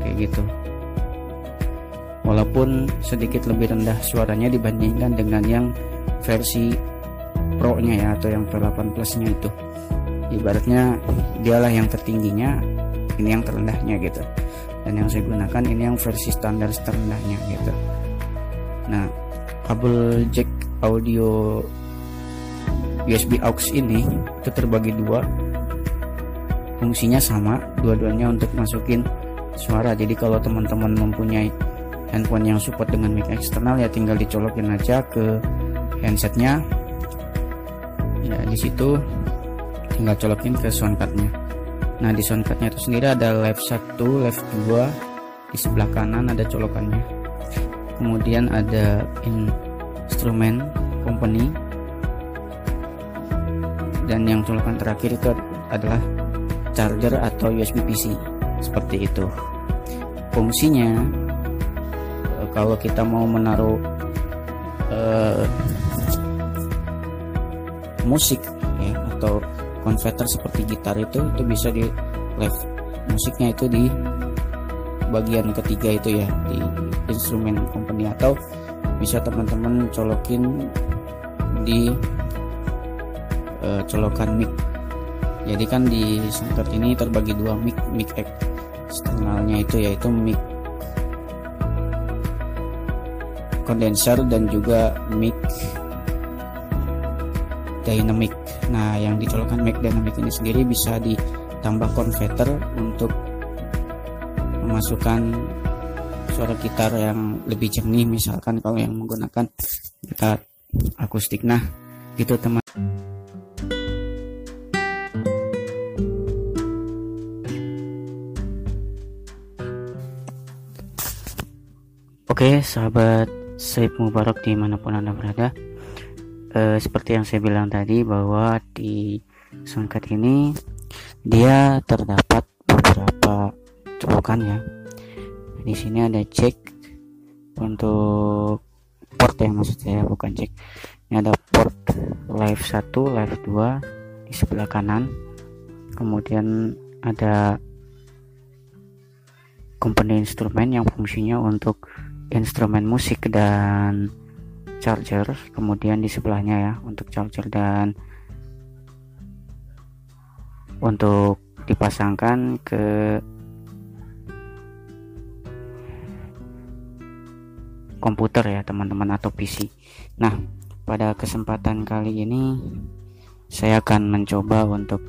Kayak gitu. Walaupun sedikit lebih rendah suaranya dibandingkan dengan yang versi Pro nya ya atau yang V8 Plus nya itu. Ibaratnya dialah yang tertingginya ini yang terendahnya gitu. Dan yang saya gunakan ini yang versi standar terendahnya gitu. Nah kabel jack audio USB aux ini itu terbagi dua. Fungsinya sama dua-duanya untuk masukin suara. Jadi kalau teman-teman mempunyai handphone yang support dengan mic eksternal ya tinggal dicolokin aja ke handsetnya. Ya di situ tinggal colokin ke soundcardnya. Nah di soundcardnya itu sendiri ada left 1 left 2 di sebelah kanan ada colokannya. Kemudian ada instrumen company. Dan yang colokan terakhir itu adalah charger atau USB PC seperti itu. Fungsinya eh, kalau kita mau menaruh uh, musik ya atau converter seperti gitar itu itu bisa di live. Musiknya itu di bagian ketiga itu ya di instrumen company. Atau bisa teman-teman colokin di uh, colokan mic. Jadi kan di soundcard ini terbagi dua mic mic eksternalnya itu yaitu mic kondenser dan juga mic dynamic. Nah yang dicolokkan mic dynamic ini sendiri bisa ditambah converter untuk memasukkan suara gitar yang lebih jernih misalkan kalau yang menggunakan gitar akustik. Nah gitu teman. Oke sahabat Saib Mubarak di mana pun anda berada e, Seperti yang saya bilang tadi bahwa di soundcard ini Dia terdapat beberapa colokan ya. Di sini ada cek untuk port yang maksud saya bukan cek Ini ada port live 1, live 2 di sebelah kanan. Kemudian ada komponen instrumen yang fungsinya untuk instrumen musik dan charger kemudian di sebelahnya ya untuk charger dan untuk dipasangkan ke komputer ya teman-teman atau PC nah pada kesempatan kali ini saya akan mencoba untuk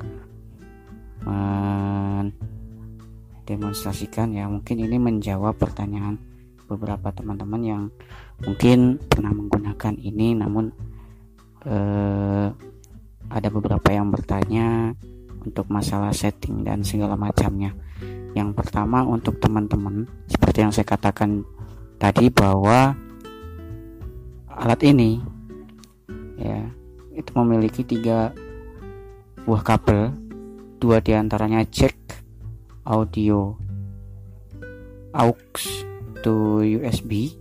mendemonstrasikan ya. Mungkin ini menjawab pertanyaan beberapa teman-teman yang mungkin pernah menggunakan ini namun eh, ada beberapa yang bertanya untuk masalah setting dan segala macamnya. Yang pertama untuk teman-teman seperti yang saya katakan tadi bahwa alat ini ya itu memiliki tiga buah kabel dua di antaranya jack audio aux to USB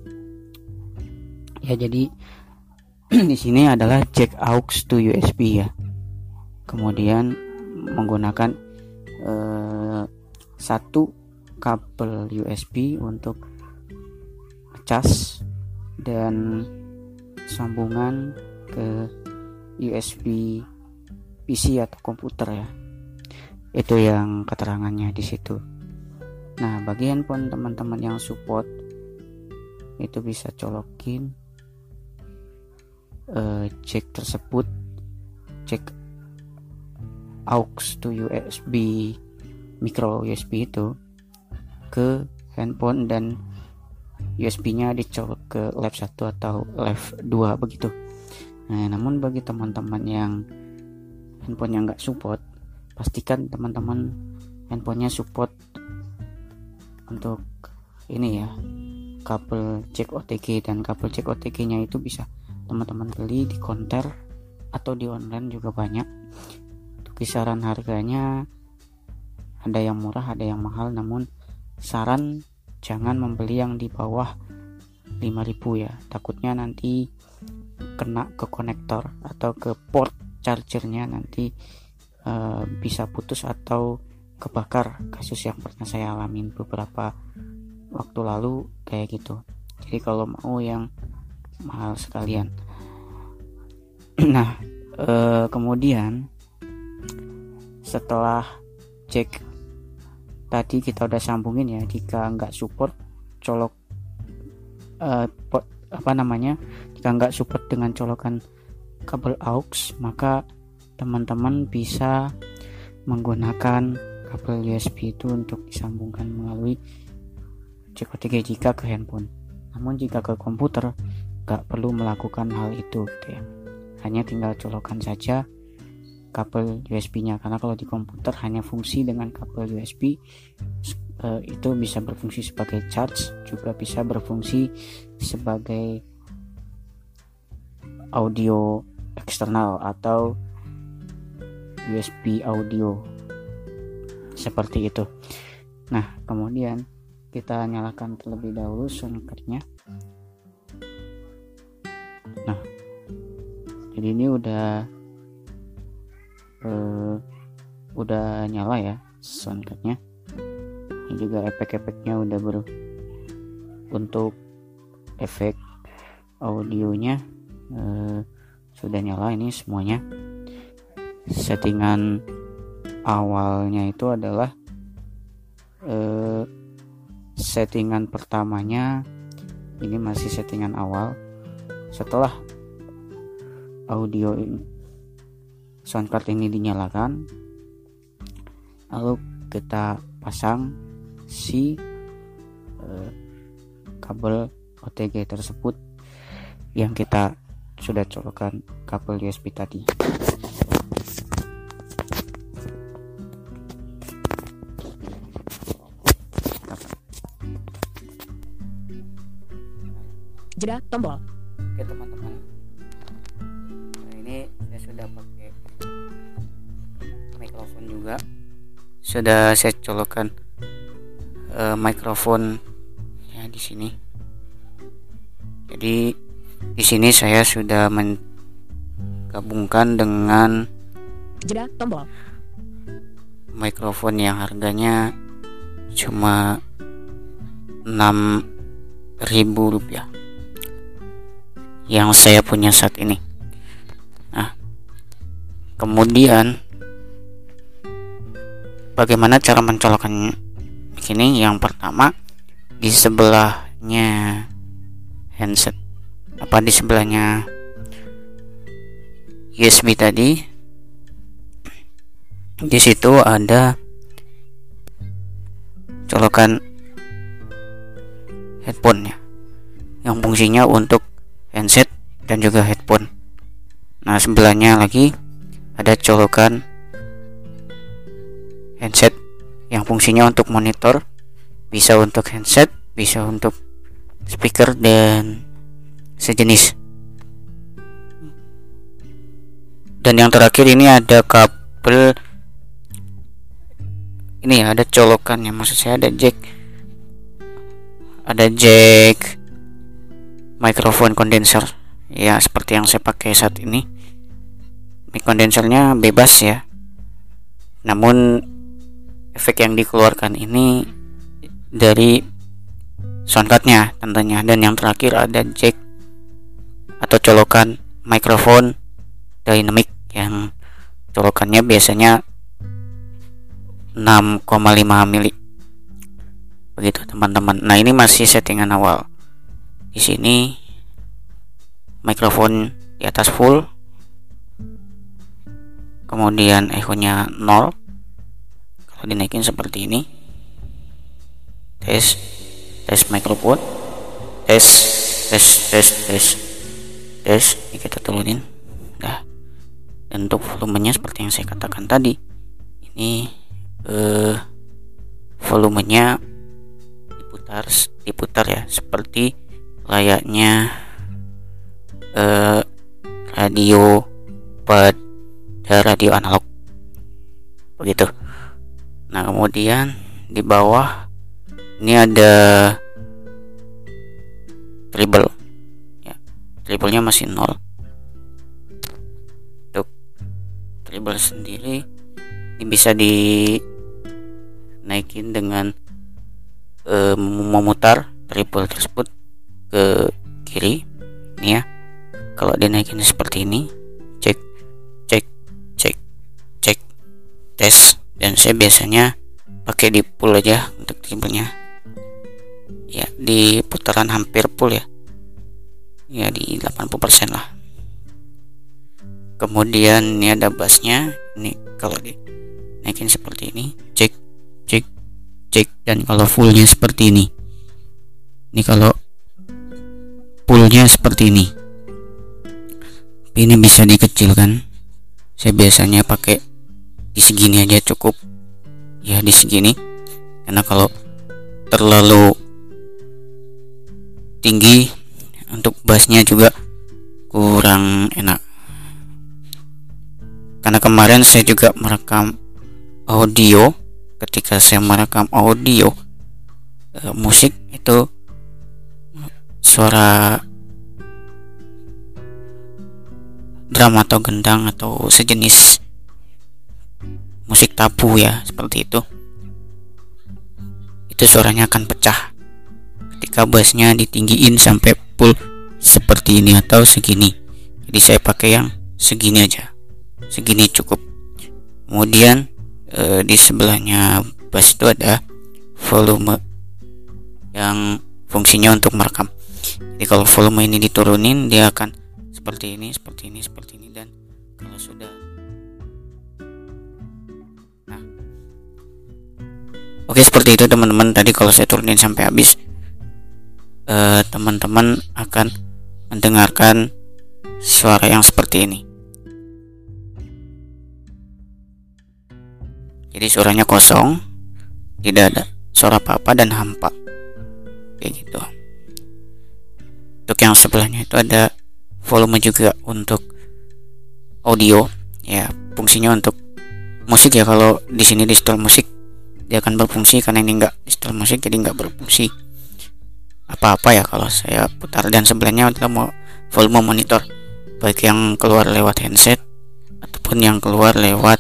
ya jadi di sini adalah jack aux to USB ya. Kemudian menggunakan eh, satu kabel USB untuk cas dan sambungan ke USB PC atau komputer ya. Itu yang keterangannya di situ. Nah bagi handphone teman-teman yang support itu bisa colokin uh, cek tersebut cek aux to USB micro USB itu ke handphone dan USB-nya dicolok ke lab 1 atau lab 2 begitu. Nah, namun bagi teman-teman yang handphonenya nggak support, pastikan teman-teman handphonenya support untuk ini ya kabel jack OTG dan kabel jack OTG nya itu bisa teman-teman beli di konter atau di online juga banyak. Untuk kisaran harganya ada yang murah ada yang mahal namun saran jangan membeli yang di bawah 5000 ya. Takutnya nanti kena ke konektor atau ke port chargernya nanti eh, bisa putus atau kebakar. Kasus yang pernah saya alamin beberapa waktu lalu kayak gitu. Jadi kalau mau yang mahal sekalian. Nah eh, kemudian setelah cek tadi kita udah sambungin ya jika nggak support colok eh, pot- apa namanya jika nggak support dengan colokan kabel aux maka teman-teman bisa menggunakan kabel USB itu untuk disambungkan melalui CK3 jika ke handphone. Namun jika ke komputer nggak perlu melakukan hal itu gitu ya hanya tinggal colokan saja kabel USB-nya karena kalau di komputer hanya fungsi dengan kabel USB eh, itu bisa berfungsi sebagai charge juga bisa berfungsi sebagai audio eksternal atau USB audio. Seperti itu. Nah kemudian kita nyalakan terlebih dahulu soundcardnya nah jadi ini udah eh, udah nyala ya soundcardnya. Ini juga efek-efeknya udah baru untuk efek audionya eh, sudah nyala ini semuanya. Settingan awalnya itu adalah eh, settingan pertamanya ini masih settingan awal setelah audio soundcard ini dinyalakan lalu kita pasang si eh, kabel OTG tersebut yang kita sudah colokkan kabel USB tadi Jeda tombol. Sudah saya colokkan eh, mikrofon ya di sini jadi di sini saya sudah menggabungkan dengan Jeda tombol. mikrofon yang harganya cuma 6000 rupiah yang saya punya saat ini nah kemudian bagaimana cara mencolokkan ini yang pertama di sebelahnya handset. Apa di sebelahnya USB tadi? Di situ ada colokan headphone ya yang fungsinya untuk handset dan juga headphone. Nah sebelahnya lagi ada colokan handset yang fungsinya untuk monitor bisa untuk handset bisa untuk speaker dan sejenis. Dan yang terakhir ini ada kabel ini ada colokannya maksud saya ada jack. Ada jack mikrofon kondenser ya seperti yang saya pakai saat ini. Mic kondensernya bebas ya. Namun efek yang dikeluarkan ini dari soundcardnya tentunya. Dan yang terakhir ada jack atau colokan mikrofon dynamic yang colokannya biasanya 6,5 mili. Begitu teman-teman. Nah ini masih settingan awal. Di sini mikrofon di atas full. Kemudian echonya 0 dinaikin seperti ini. Tes tes microphone tes tes tes tes. Tes ini kita turunin. Nah dan untuk volumenya seperti yang saya katakan tadi ini eh, volumenya diputar diputar ya seperti layaknya eh, radio pada radio analog. Begitu nah kemudian di bawah ini ada treble. Ya treble-nya masih nol. Untuk treble sendiri ini bisa dinaikin dengan eh, memutar treble tersebut ke kiri. Ini ya kalau dinaikin seperti ini saya biasanya pakai di pull aja untuk treble-nya ya di putaran hampir full ya. Ya di 80% lah. Kemudian ini ada bassnya. Ini kalau di naikin seperti ini cek cek cek. Dan kalau fullnya seperti ini. Ini kalau fullnya seperti ini. Ini bisa dikecilkan. Saya biasanya pakai di segini aja cukup. Ya di segini. Karena kalau terlalu tinggi untuk bassnya juga kurang enak. Karena kemarin saya juga merekam audio. Ketika saya merekam audio eh, musik itu suara drum atau gendang atau sejenis musik tabu ya seperti itu. Itu suaranya akan pecah ketika bassnya ditinggiin sampai full seperti ini atau segini. Jadi saya pakai yang segini aja segini cukup. Kemudian eh, di sebelahnya bass itu ada volume yang fungsinya untuk merekam. Jadi kalau volume ini diturunin dia akan seperti ini seperti ini seperti ini. Dan kalau sudah oke seperti itu teman-teman. Tadi kalau saya turunin sampai habis eh, teman-teman akan mendengarkan suara yang seperti ini. Jadi suaranya kosong tidak ada suara apa-apa dan hampa. Kayak gitu. Untuk yang sebelahnya itu ada volume juga untuk audio. Ya fungsinya untuk musik ya. Kalau di sini di musik dia akan berfungsi karena ini enggak setel musik jadi enggak berfungsi. Apa-apa ya kalau saya putar dan sebelahnya adalah volume monitor. Baik yang keluar lewat handset ataupun yang keluar lewat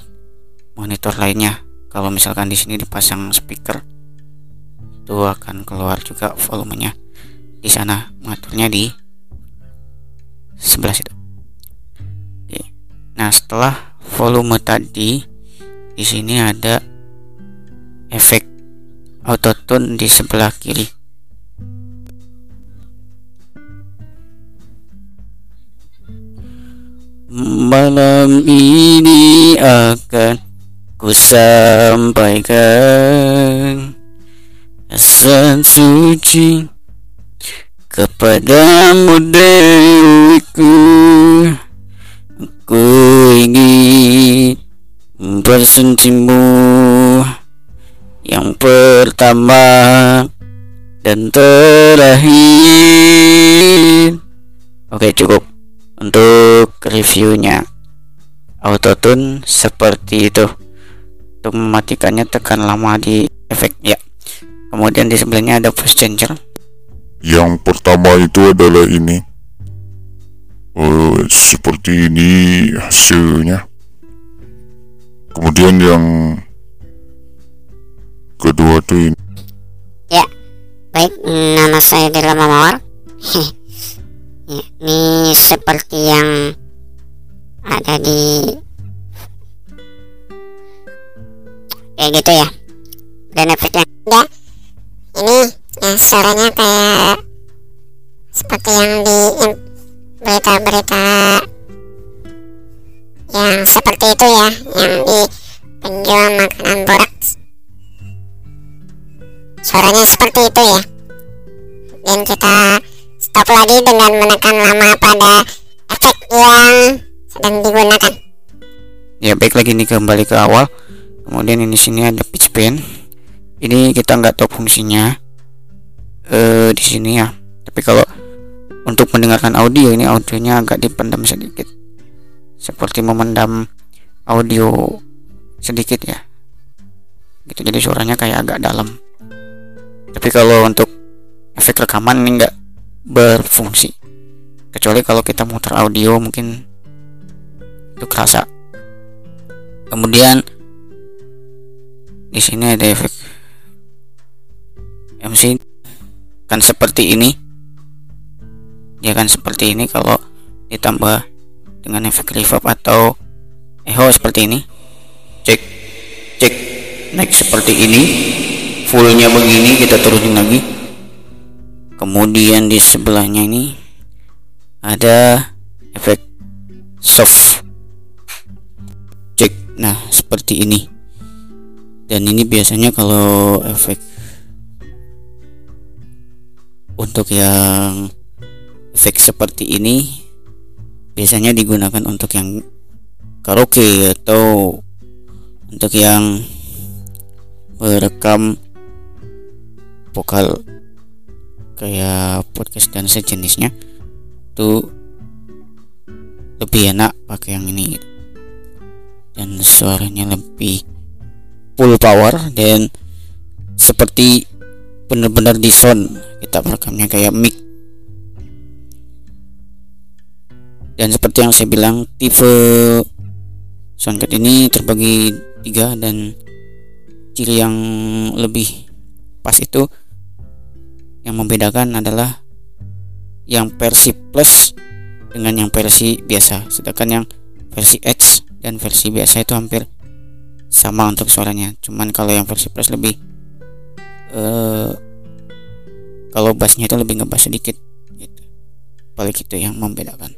monitor lainnya. Kalau misalkan di sini dipasang speaker itu akan keluar juga volumenya. Di sana mengaturnya di sebelah situ. Oke. nah setelah volume tadi di sini ada efek autotune di sebelah kiri. Malam ini akan ku sampaikan Asal suci kepadamu dewiku. Ku ingin bersentimu pertama dan terakhir Oke cukup untuk reviewnya. Autotune seperti itu. Untuk mematikannya tekan lama di efek ya. Kemudian di sebelahnya ada voice changer. Yang pertama itu adalah ini. Eh, seperti ini hasilnya. Kemudian yang kedua ini. Ya, baik, nama saya Dela Mawar. ya, ini seperti yang ada di kayak gitu ya. Dan efeknya ya, ini ya suaranya kayak seperti yang di berita-berita yang seperti itu ya dan kita stop lagi dengan menekan lama pada efek yang sedang digunakan. Ya baik lagi nih kembali ke awal. Kemudian ini sini ada pitch pen. Ini kita nggak tahu fungsinya eh di sini ya. Tapi kalau untuk mendengarkan audio ini audionya agak dipendam sedikit. Seperti memendam audio sedikit ya. Gitu jadi suaranya kayak agak dalam tapi kalau untuk efek rekaman ini nggak berfungsi. Kecuali kalau kita muter audio mungkin itu kerasa. Kemudian di sini ada efek MC kan seperti ini. Dia kan seperti ini kalau ditambah dengan efek reverb atau echo seperti ini. Cek cek naik seperti ini fullnya begini kita turunin lagi. Kemudian di sebelahnya ini ada efek soft. Cek. Nah seperti ini. Dan ini biasanya kalau efek untuk yang efek seperti ini biasanya digunakan untuk yang karaoke atau untuk yang merekam vokal kayak podcast dan sejenisnya itu lebih enak pakai yang ini. Dan suaranya lebih full power dan seperti benar-benar di sound kita merekamnya kayak mic. Dan seperti yang saya bilang tipe soundcard ini terbagi tiga dan ciri yang lebih pas itu yang membedakan adalah yang versi plus dengan yang versi biasa sedangkan yang versi X dan versi biasa itu hampir sama untuk suaranya cuman kalau yang versi plus lebih eh kalau bassnya itu lebih ngebas sedikit gitu balik itu yang membedakan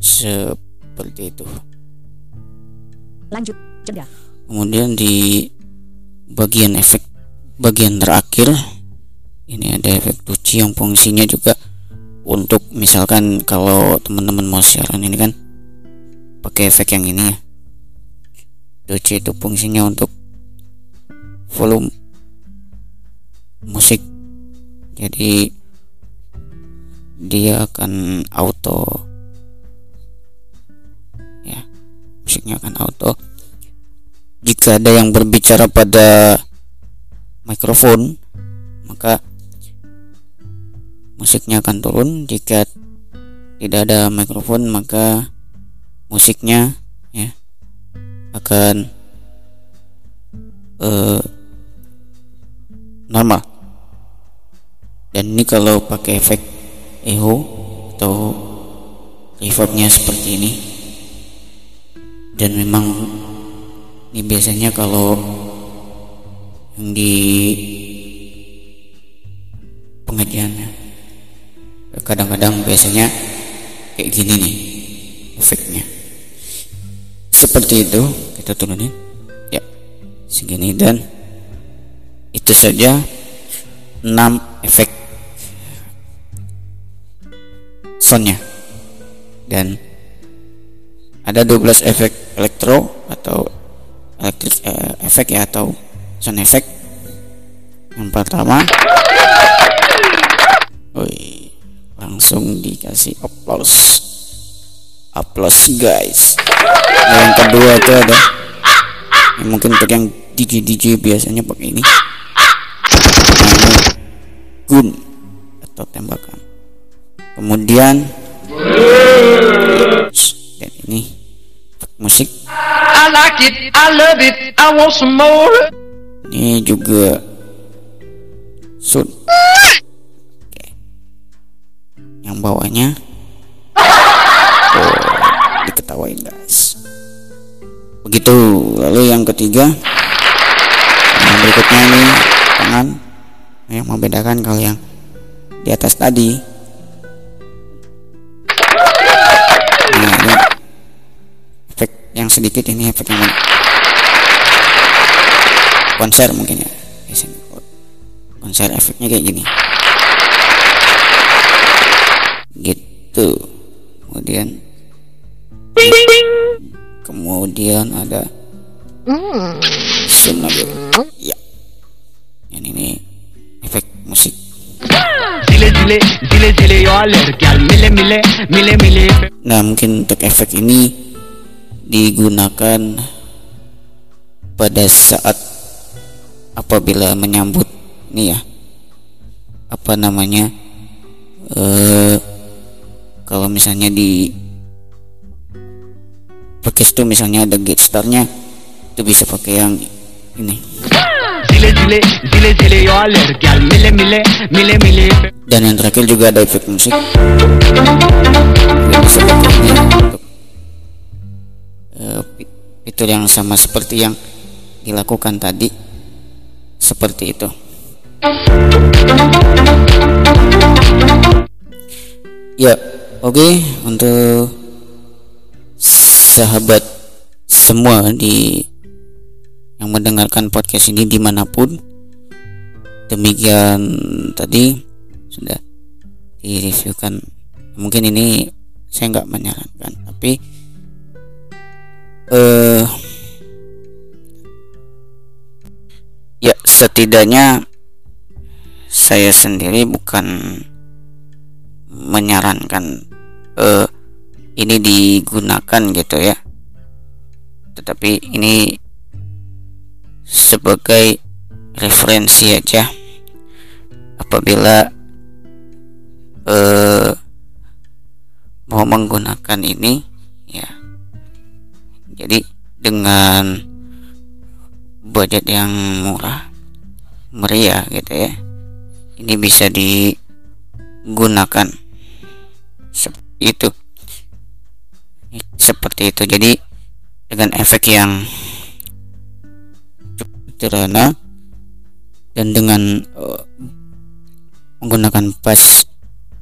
seperti itu Lanjut. Jeda. kemudian di bagian efek bagian terakhir ini ada efek tuci yang fungsinya juga untuk misalkan kalau teman-teman mau siaran ini kan pakai efek yang ini ya. Tuci itu fungsinya untuk volume musik. Jadi dia akan auto ya musiknya akan auto. Jika ada yang berbicara pada mikrofon maka musiknya akan turun. Jika tidak ada mikrofon maka musiknya ya akan eh, normal. Dan ini kalau pakai efek echo atau reverbnya seperti ini. Dan memang ini biasanya kalau yang di pengajiannya kadang-kadang biasanya kayak gini nih efeknya. Seperti itu kita turunin. Ya segini dan itu saja 6 efek soundnya. Dan ada 12 efek elektro atau elektrik eh, efek ya atau sound effect. Yang pertama Woi, langsung dikasih aplaus. Aplaus guys. Yang kedua itu ada. Yang mungkin untuk yang DJ DJ biasanya pakai ini. Gun atau tembakan. Kemudian dan ini musik. I like it, I love it, I want some more. ini juga Oke. Yang bawahnya. Oh, diketawain guys. Begitu. Lalu yang ketiga yang berikutnya ini tangan. Yang membedakan kalau yang di atas tadi. Nah ini efek yang sedikit ini efek yang konser mungkin ya. Konser efeknya kayak gini gitu. Kemudian kemudian ada zoom lagi ya. Yang ini efek musik. Nah mungkin untuk efek ini digunakan pada saat apabila menyambut nih ya apa namanya eh kalau misalnya di podcast tuh misalnya ada gate starnya itu bisa pakai yang ini. Dan yang terakhir juga ada efek musik eh, fitur yang sama seperti yang dilakukan tadi. Seperti itu. Ya oke untuk sahabat semua di yang mendengarkan podcast ini di mana pun demikian tadi sudah direviewkan. Mungkin ini saya nggak menyarankan tapi eh ya setidaknya saya sendiri bukan menyarankan eh ini digunakan gitu ya. Tetapi ini sebagai referensi aja. Apabila eh mau menggunakan ini ya. Jadi dengan budget yang murah meriah gitu ya ini bisa digunakan itu. Seperti itu. Jadi dengan efek yang cukup sederhana dan dengan eh, menggunakan bass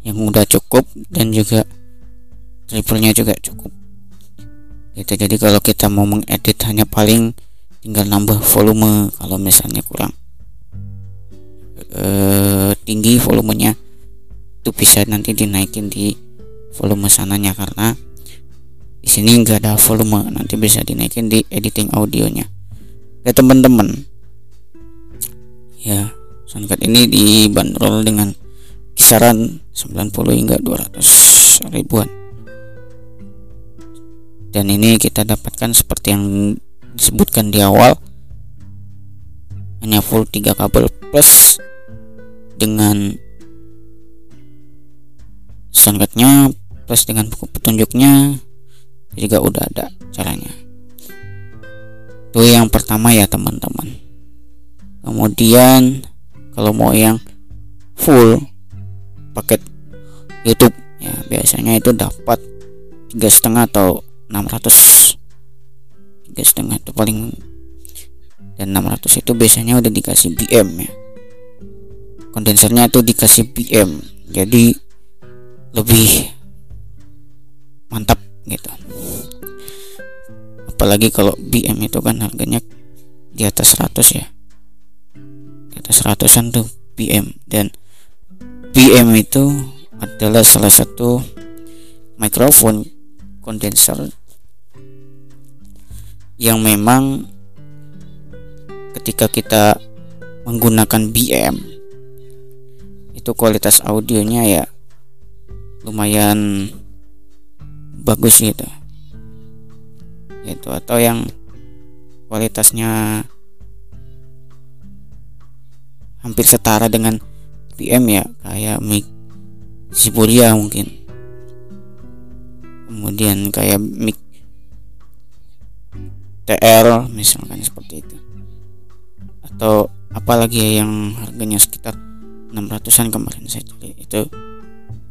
yang udah cukup dan juga triple-nya juga cukup. Gitu. Jadi kalau kita mau mengedit hanya paling tinggal nambah volume kalau misalnya kurang eh, tinggi volumenya itu bisa nanti dinaikin di volume sananya karena di sini nggak ada volume. Nanti bisa dinaikin di editing audionya. Ya teman-teman. Ya soundcard ini dibanderol dengan kisaran 90 hingga 200 ribuan. Dan ini kita dapatkan seperti yang disebutkan di awal. Hanya full 3 kabel plus dengan soundcardnya plus dengan buku petunjuknya juga udah ada caranya. Itu yang pertama ya teman-teman. Kemudian kalau mau yang full paket YouTube ya biasanya itu dapat tiga setengah atau 600 tiga setengah itu paling dan 600 itu biasanya udah dikasih BM ya. Kondensernya itu dikasih BM jadi lebih mantap gitu. Apalagi kalau BM itu kan harganya di atas 100 ya. Di atas 100an tuh BM dan BM itu adalah salah satu mikrofon kondenser yang memang ketika kita menggunakan BM itu kualitas audionya ya lumayan bagus gitu. Gitu atau yang kualitasnya hampir setara dengan BM ya kayak mic Siburia mungkin. Kemudian kayak mic TL misalkan seperti itu. Atau apalagi ya yang harganya sekitar 600an kemarin saya cari. Itu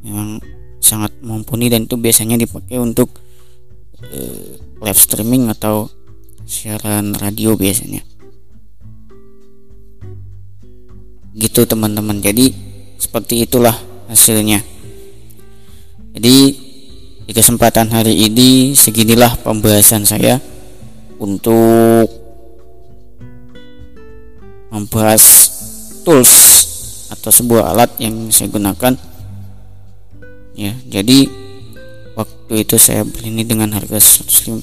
memang sangat mumpuni dan itu biasanya dipakai untuk eh, live streaming atau siaran radio biasanya. Gitu teman-teman. Jadi seperti itulah hasilnya. Jadi di kesempatan hari ini seginilah pembahasan saya untuk membahas tools atau sebuah alat yang saya gunakan ya jadi waktu itu saya beli ini dengan harga 117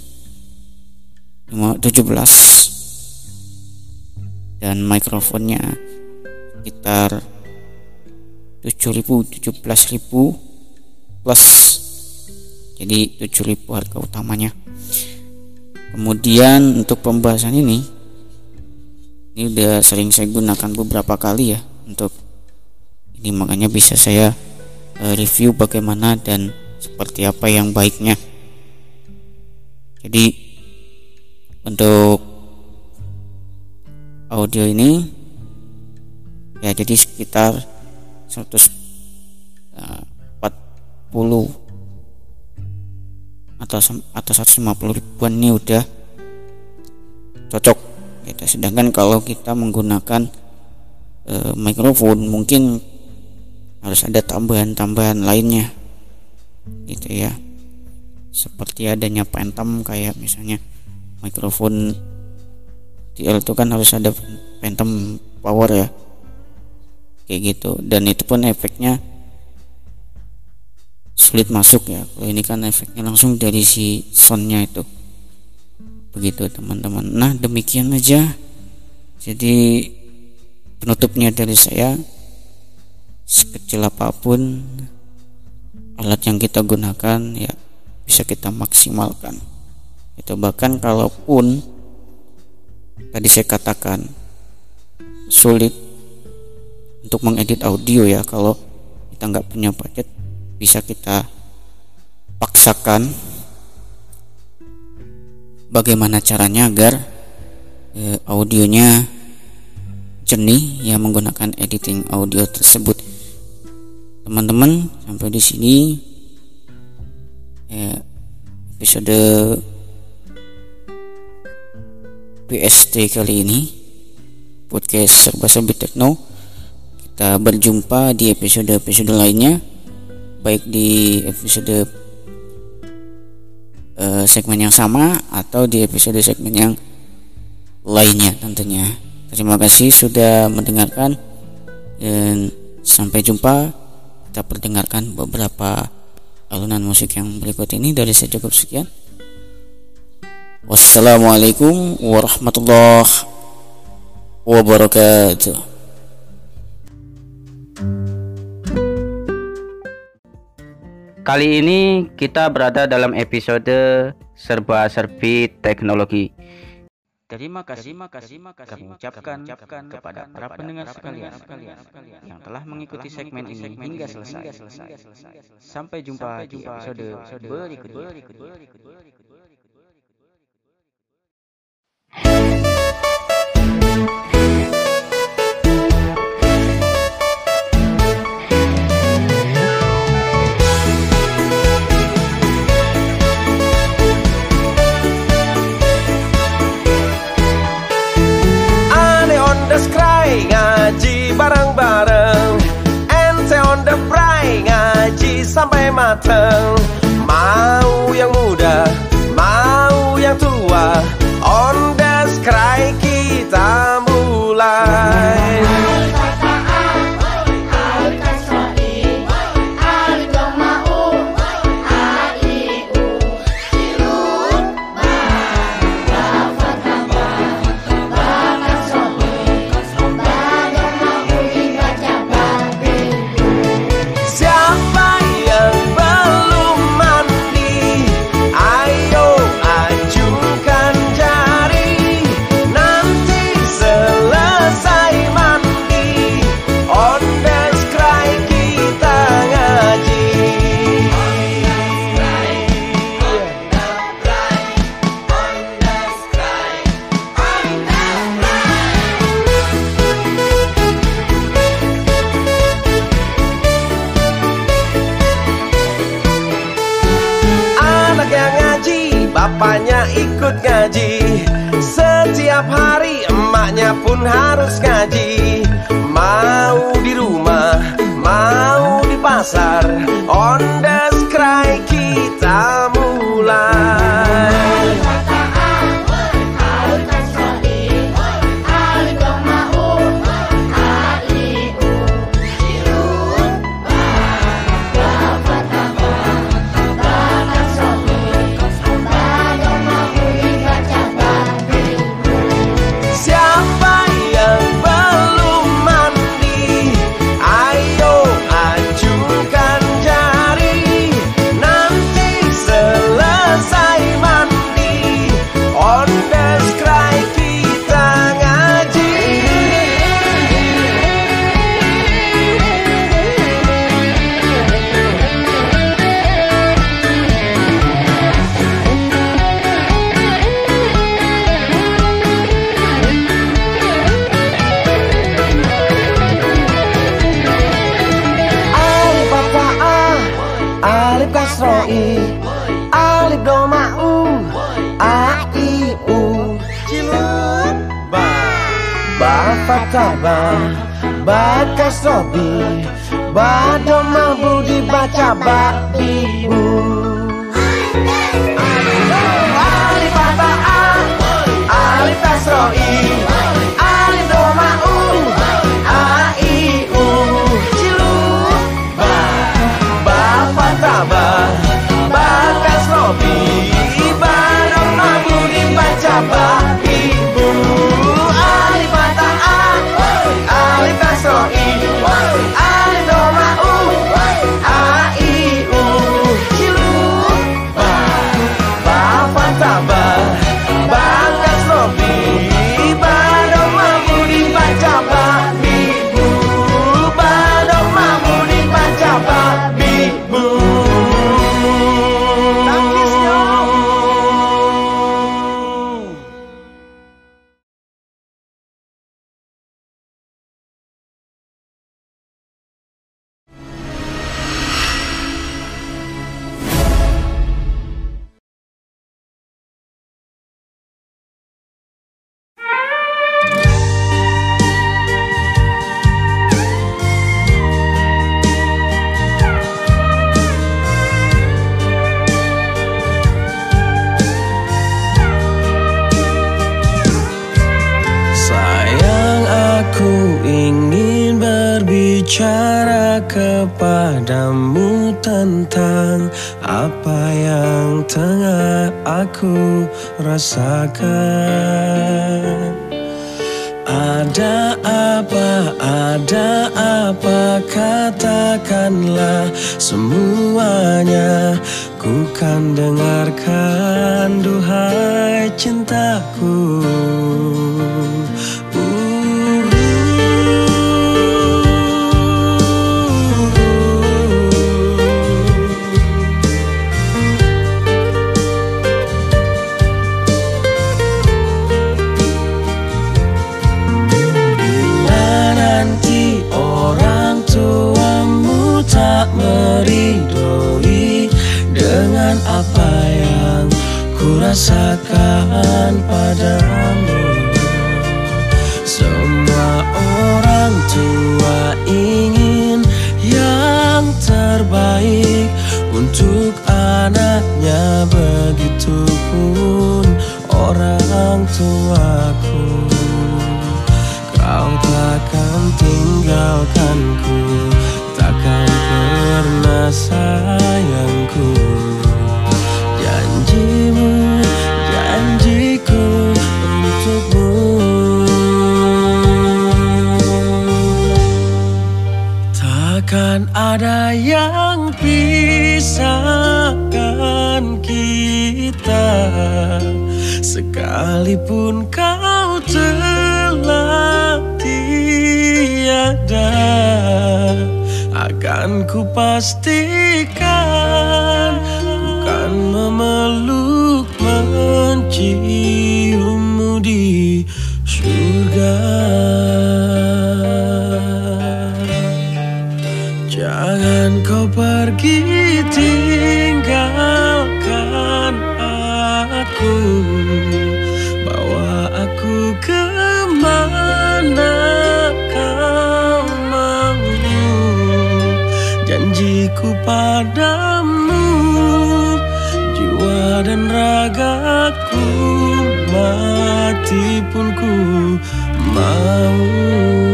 dan mikrofonnya sekitar 7000 17000 plus. Jadi 7000 harga utamanya. Kemudian untuk pembahasan ini ini udah sering saya gunakan beberapa kali ya untuk ini. Makanya bisa saya review bagaimana dan seperti apa yang baiknya jadi untuk audio ini ya jadi sekitar 140 atau sem- atau 150 ribuan ini udah cocok gitu. sedangkan kalau kita menggunakan eh, mikrofon mungkin harus ada tambahan-tambahan lainnya. Gitu ya. Seperti adanya phantom kayak misalnya mikrofon TL itu kan harus ada phantom power ya. Kayak gitu. Dan itu pun efeknya sulit masuk ya. Kalau ini kan efeknya langsung dari si soundnya itu. Begitu teman-teman. Nah demikian aja. Jadi penutupnya dari saya sekecil apa pun alat yang kita gunakan ya bisa kita maksimalkan. Itu bahkan kalaupun tadi saya katakan sulit untuk mengedit audio ya kalau kita nggak punya budget bisa kita paksakan bagaimana caranya agar eh, audionya jernih yang menggunakan editing audio tersebut teman-teman sampai di sini. Ya, episode PST kali ini. Podcast serba serbi tekno. Kita berjumpa di episode-episode lainnya. Baik di episode eh, segmen yang sama atau di episode segmen yang lainnya tentunya. Terima kasih sudah mendengarkan dan sampai jumpa kita perdengarkan beberapa alunan musik yang berikut ini. Dari saya cukup sekian. Wassalamualaikum warahmatullahi wabarakatuh. Kali ini kita berada dalam episode serba-serbi teknologi. Terima kasih, terima kasih, kami ucapkan kepada para pendengar sekalian yang telah mengikuti segmen ini hingga selesai. Sampai jumpa di episode berikutnya. Ane bareng-bareng. Ente on the fry ngaji sampai mateng. Mau yang muda, berbicara kepadamu tentang apa yang tengah aku rasakan. Ada apa, ada apa, katakanlah semuanya. Ku kan dengarkan duhai cintaku rasakan padamu. Semua orang tua ingin yang terbaik untuk anaknya. Begitupun orang tuaku. Kau takkan tinggalkanku. Takkan pernah sayangku ada yang pisahkan kita Sekalipun kau telah tiada Akan ku pastikan Ku kan memeluk menciummu di surga pergi tinggalkan aku. Bawa aku ke mana kau mau? Janjiku padamu Jiwa dan ragaku Mati pun ku mau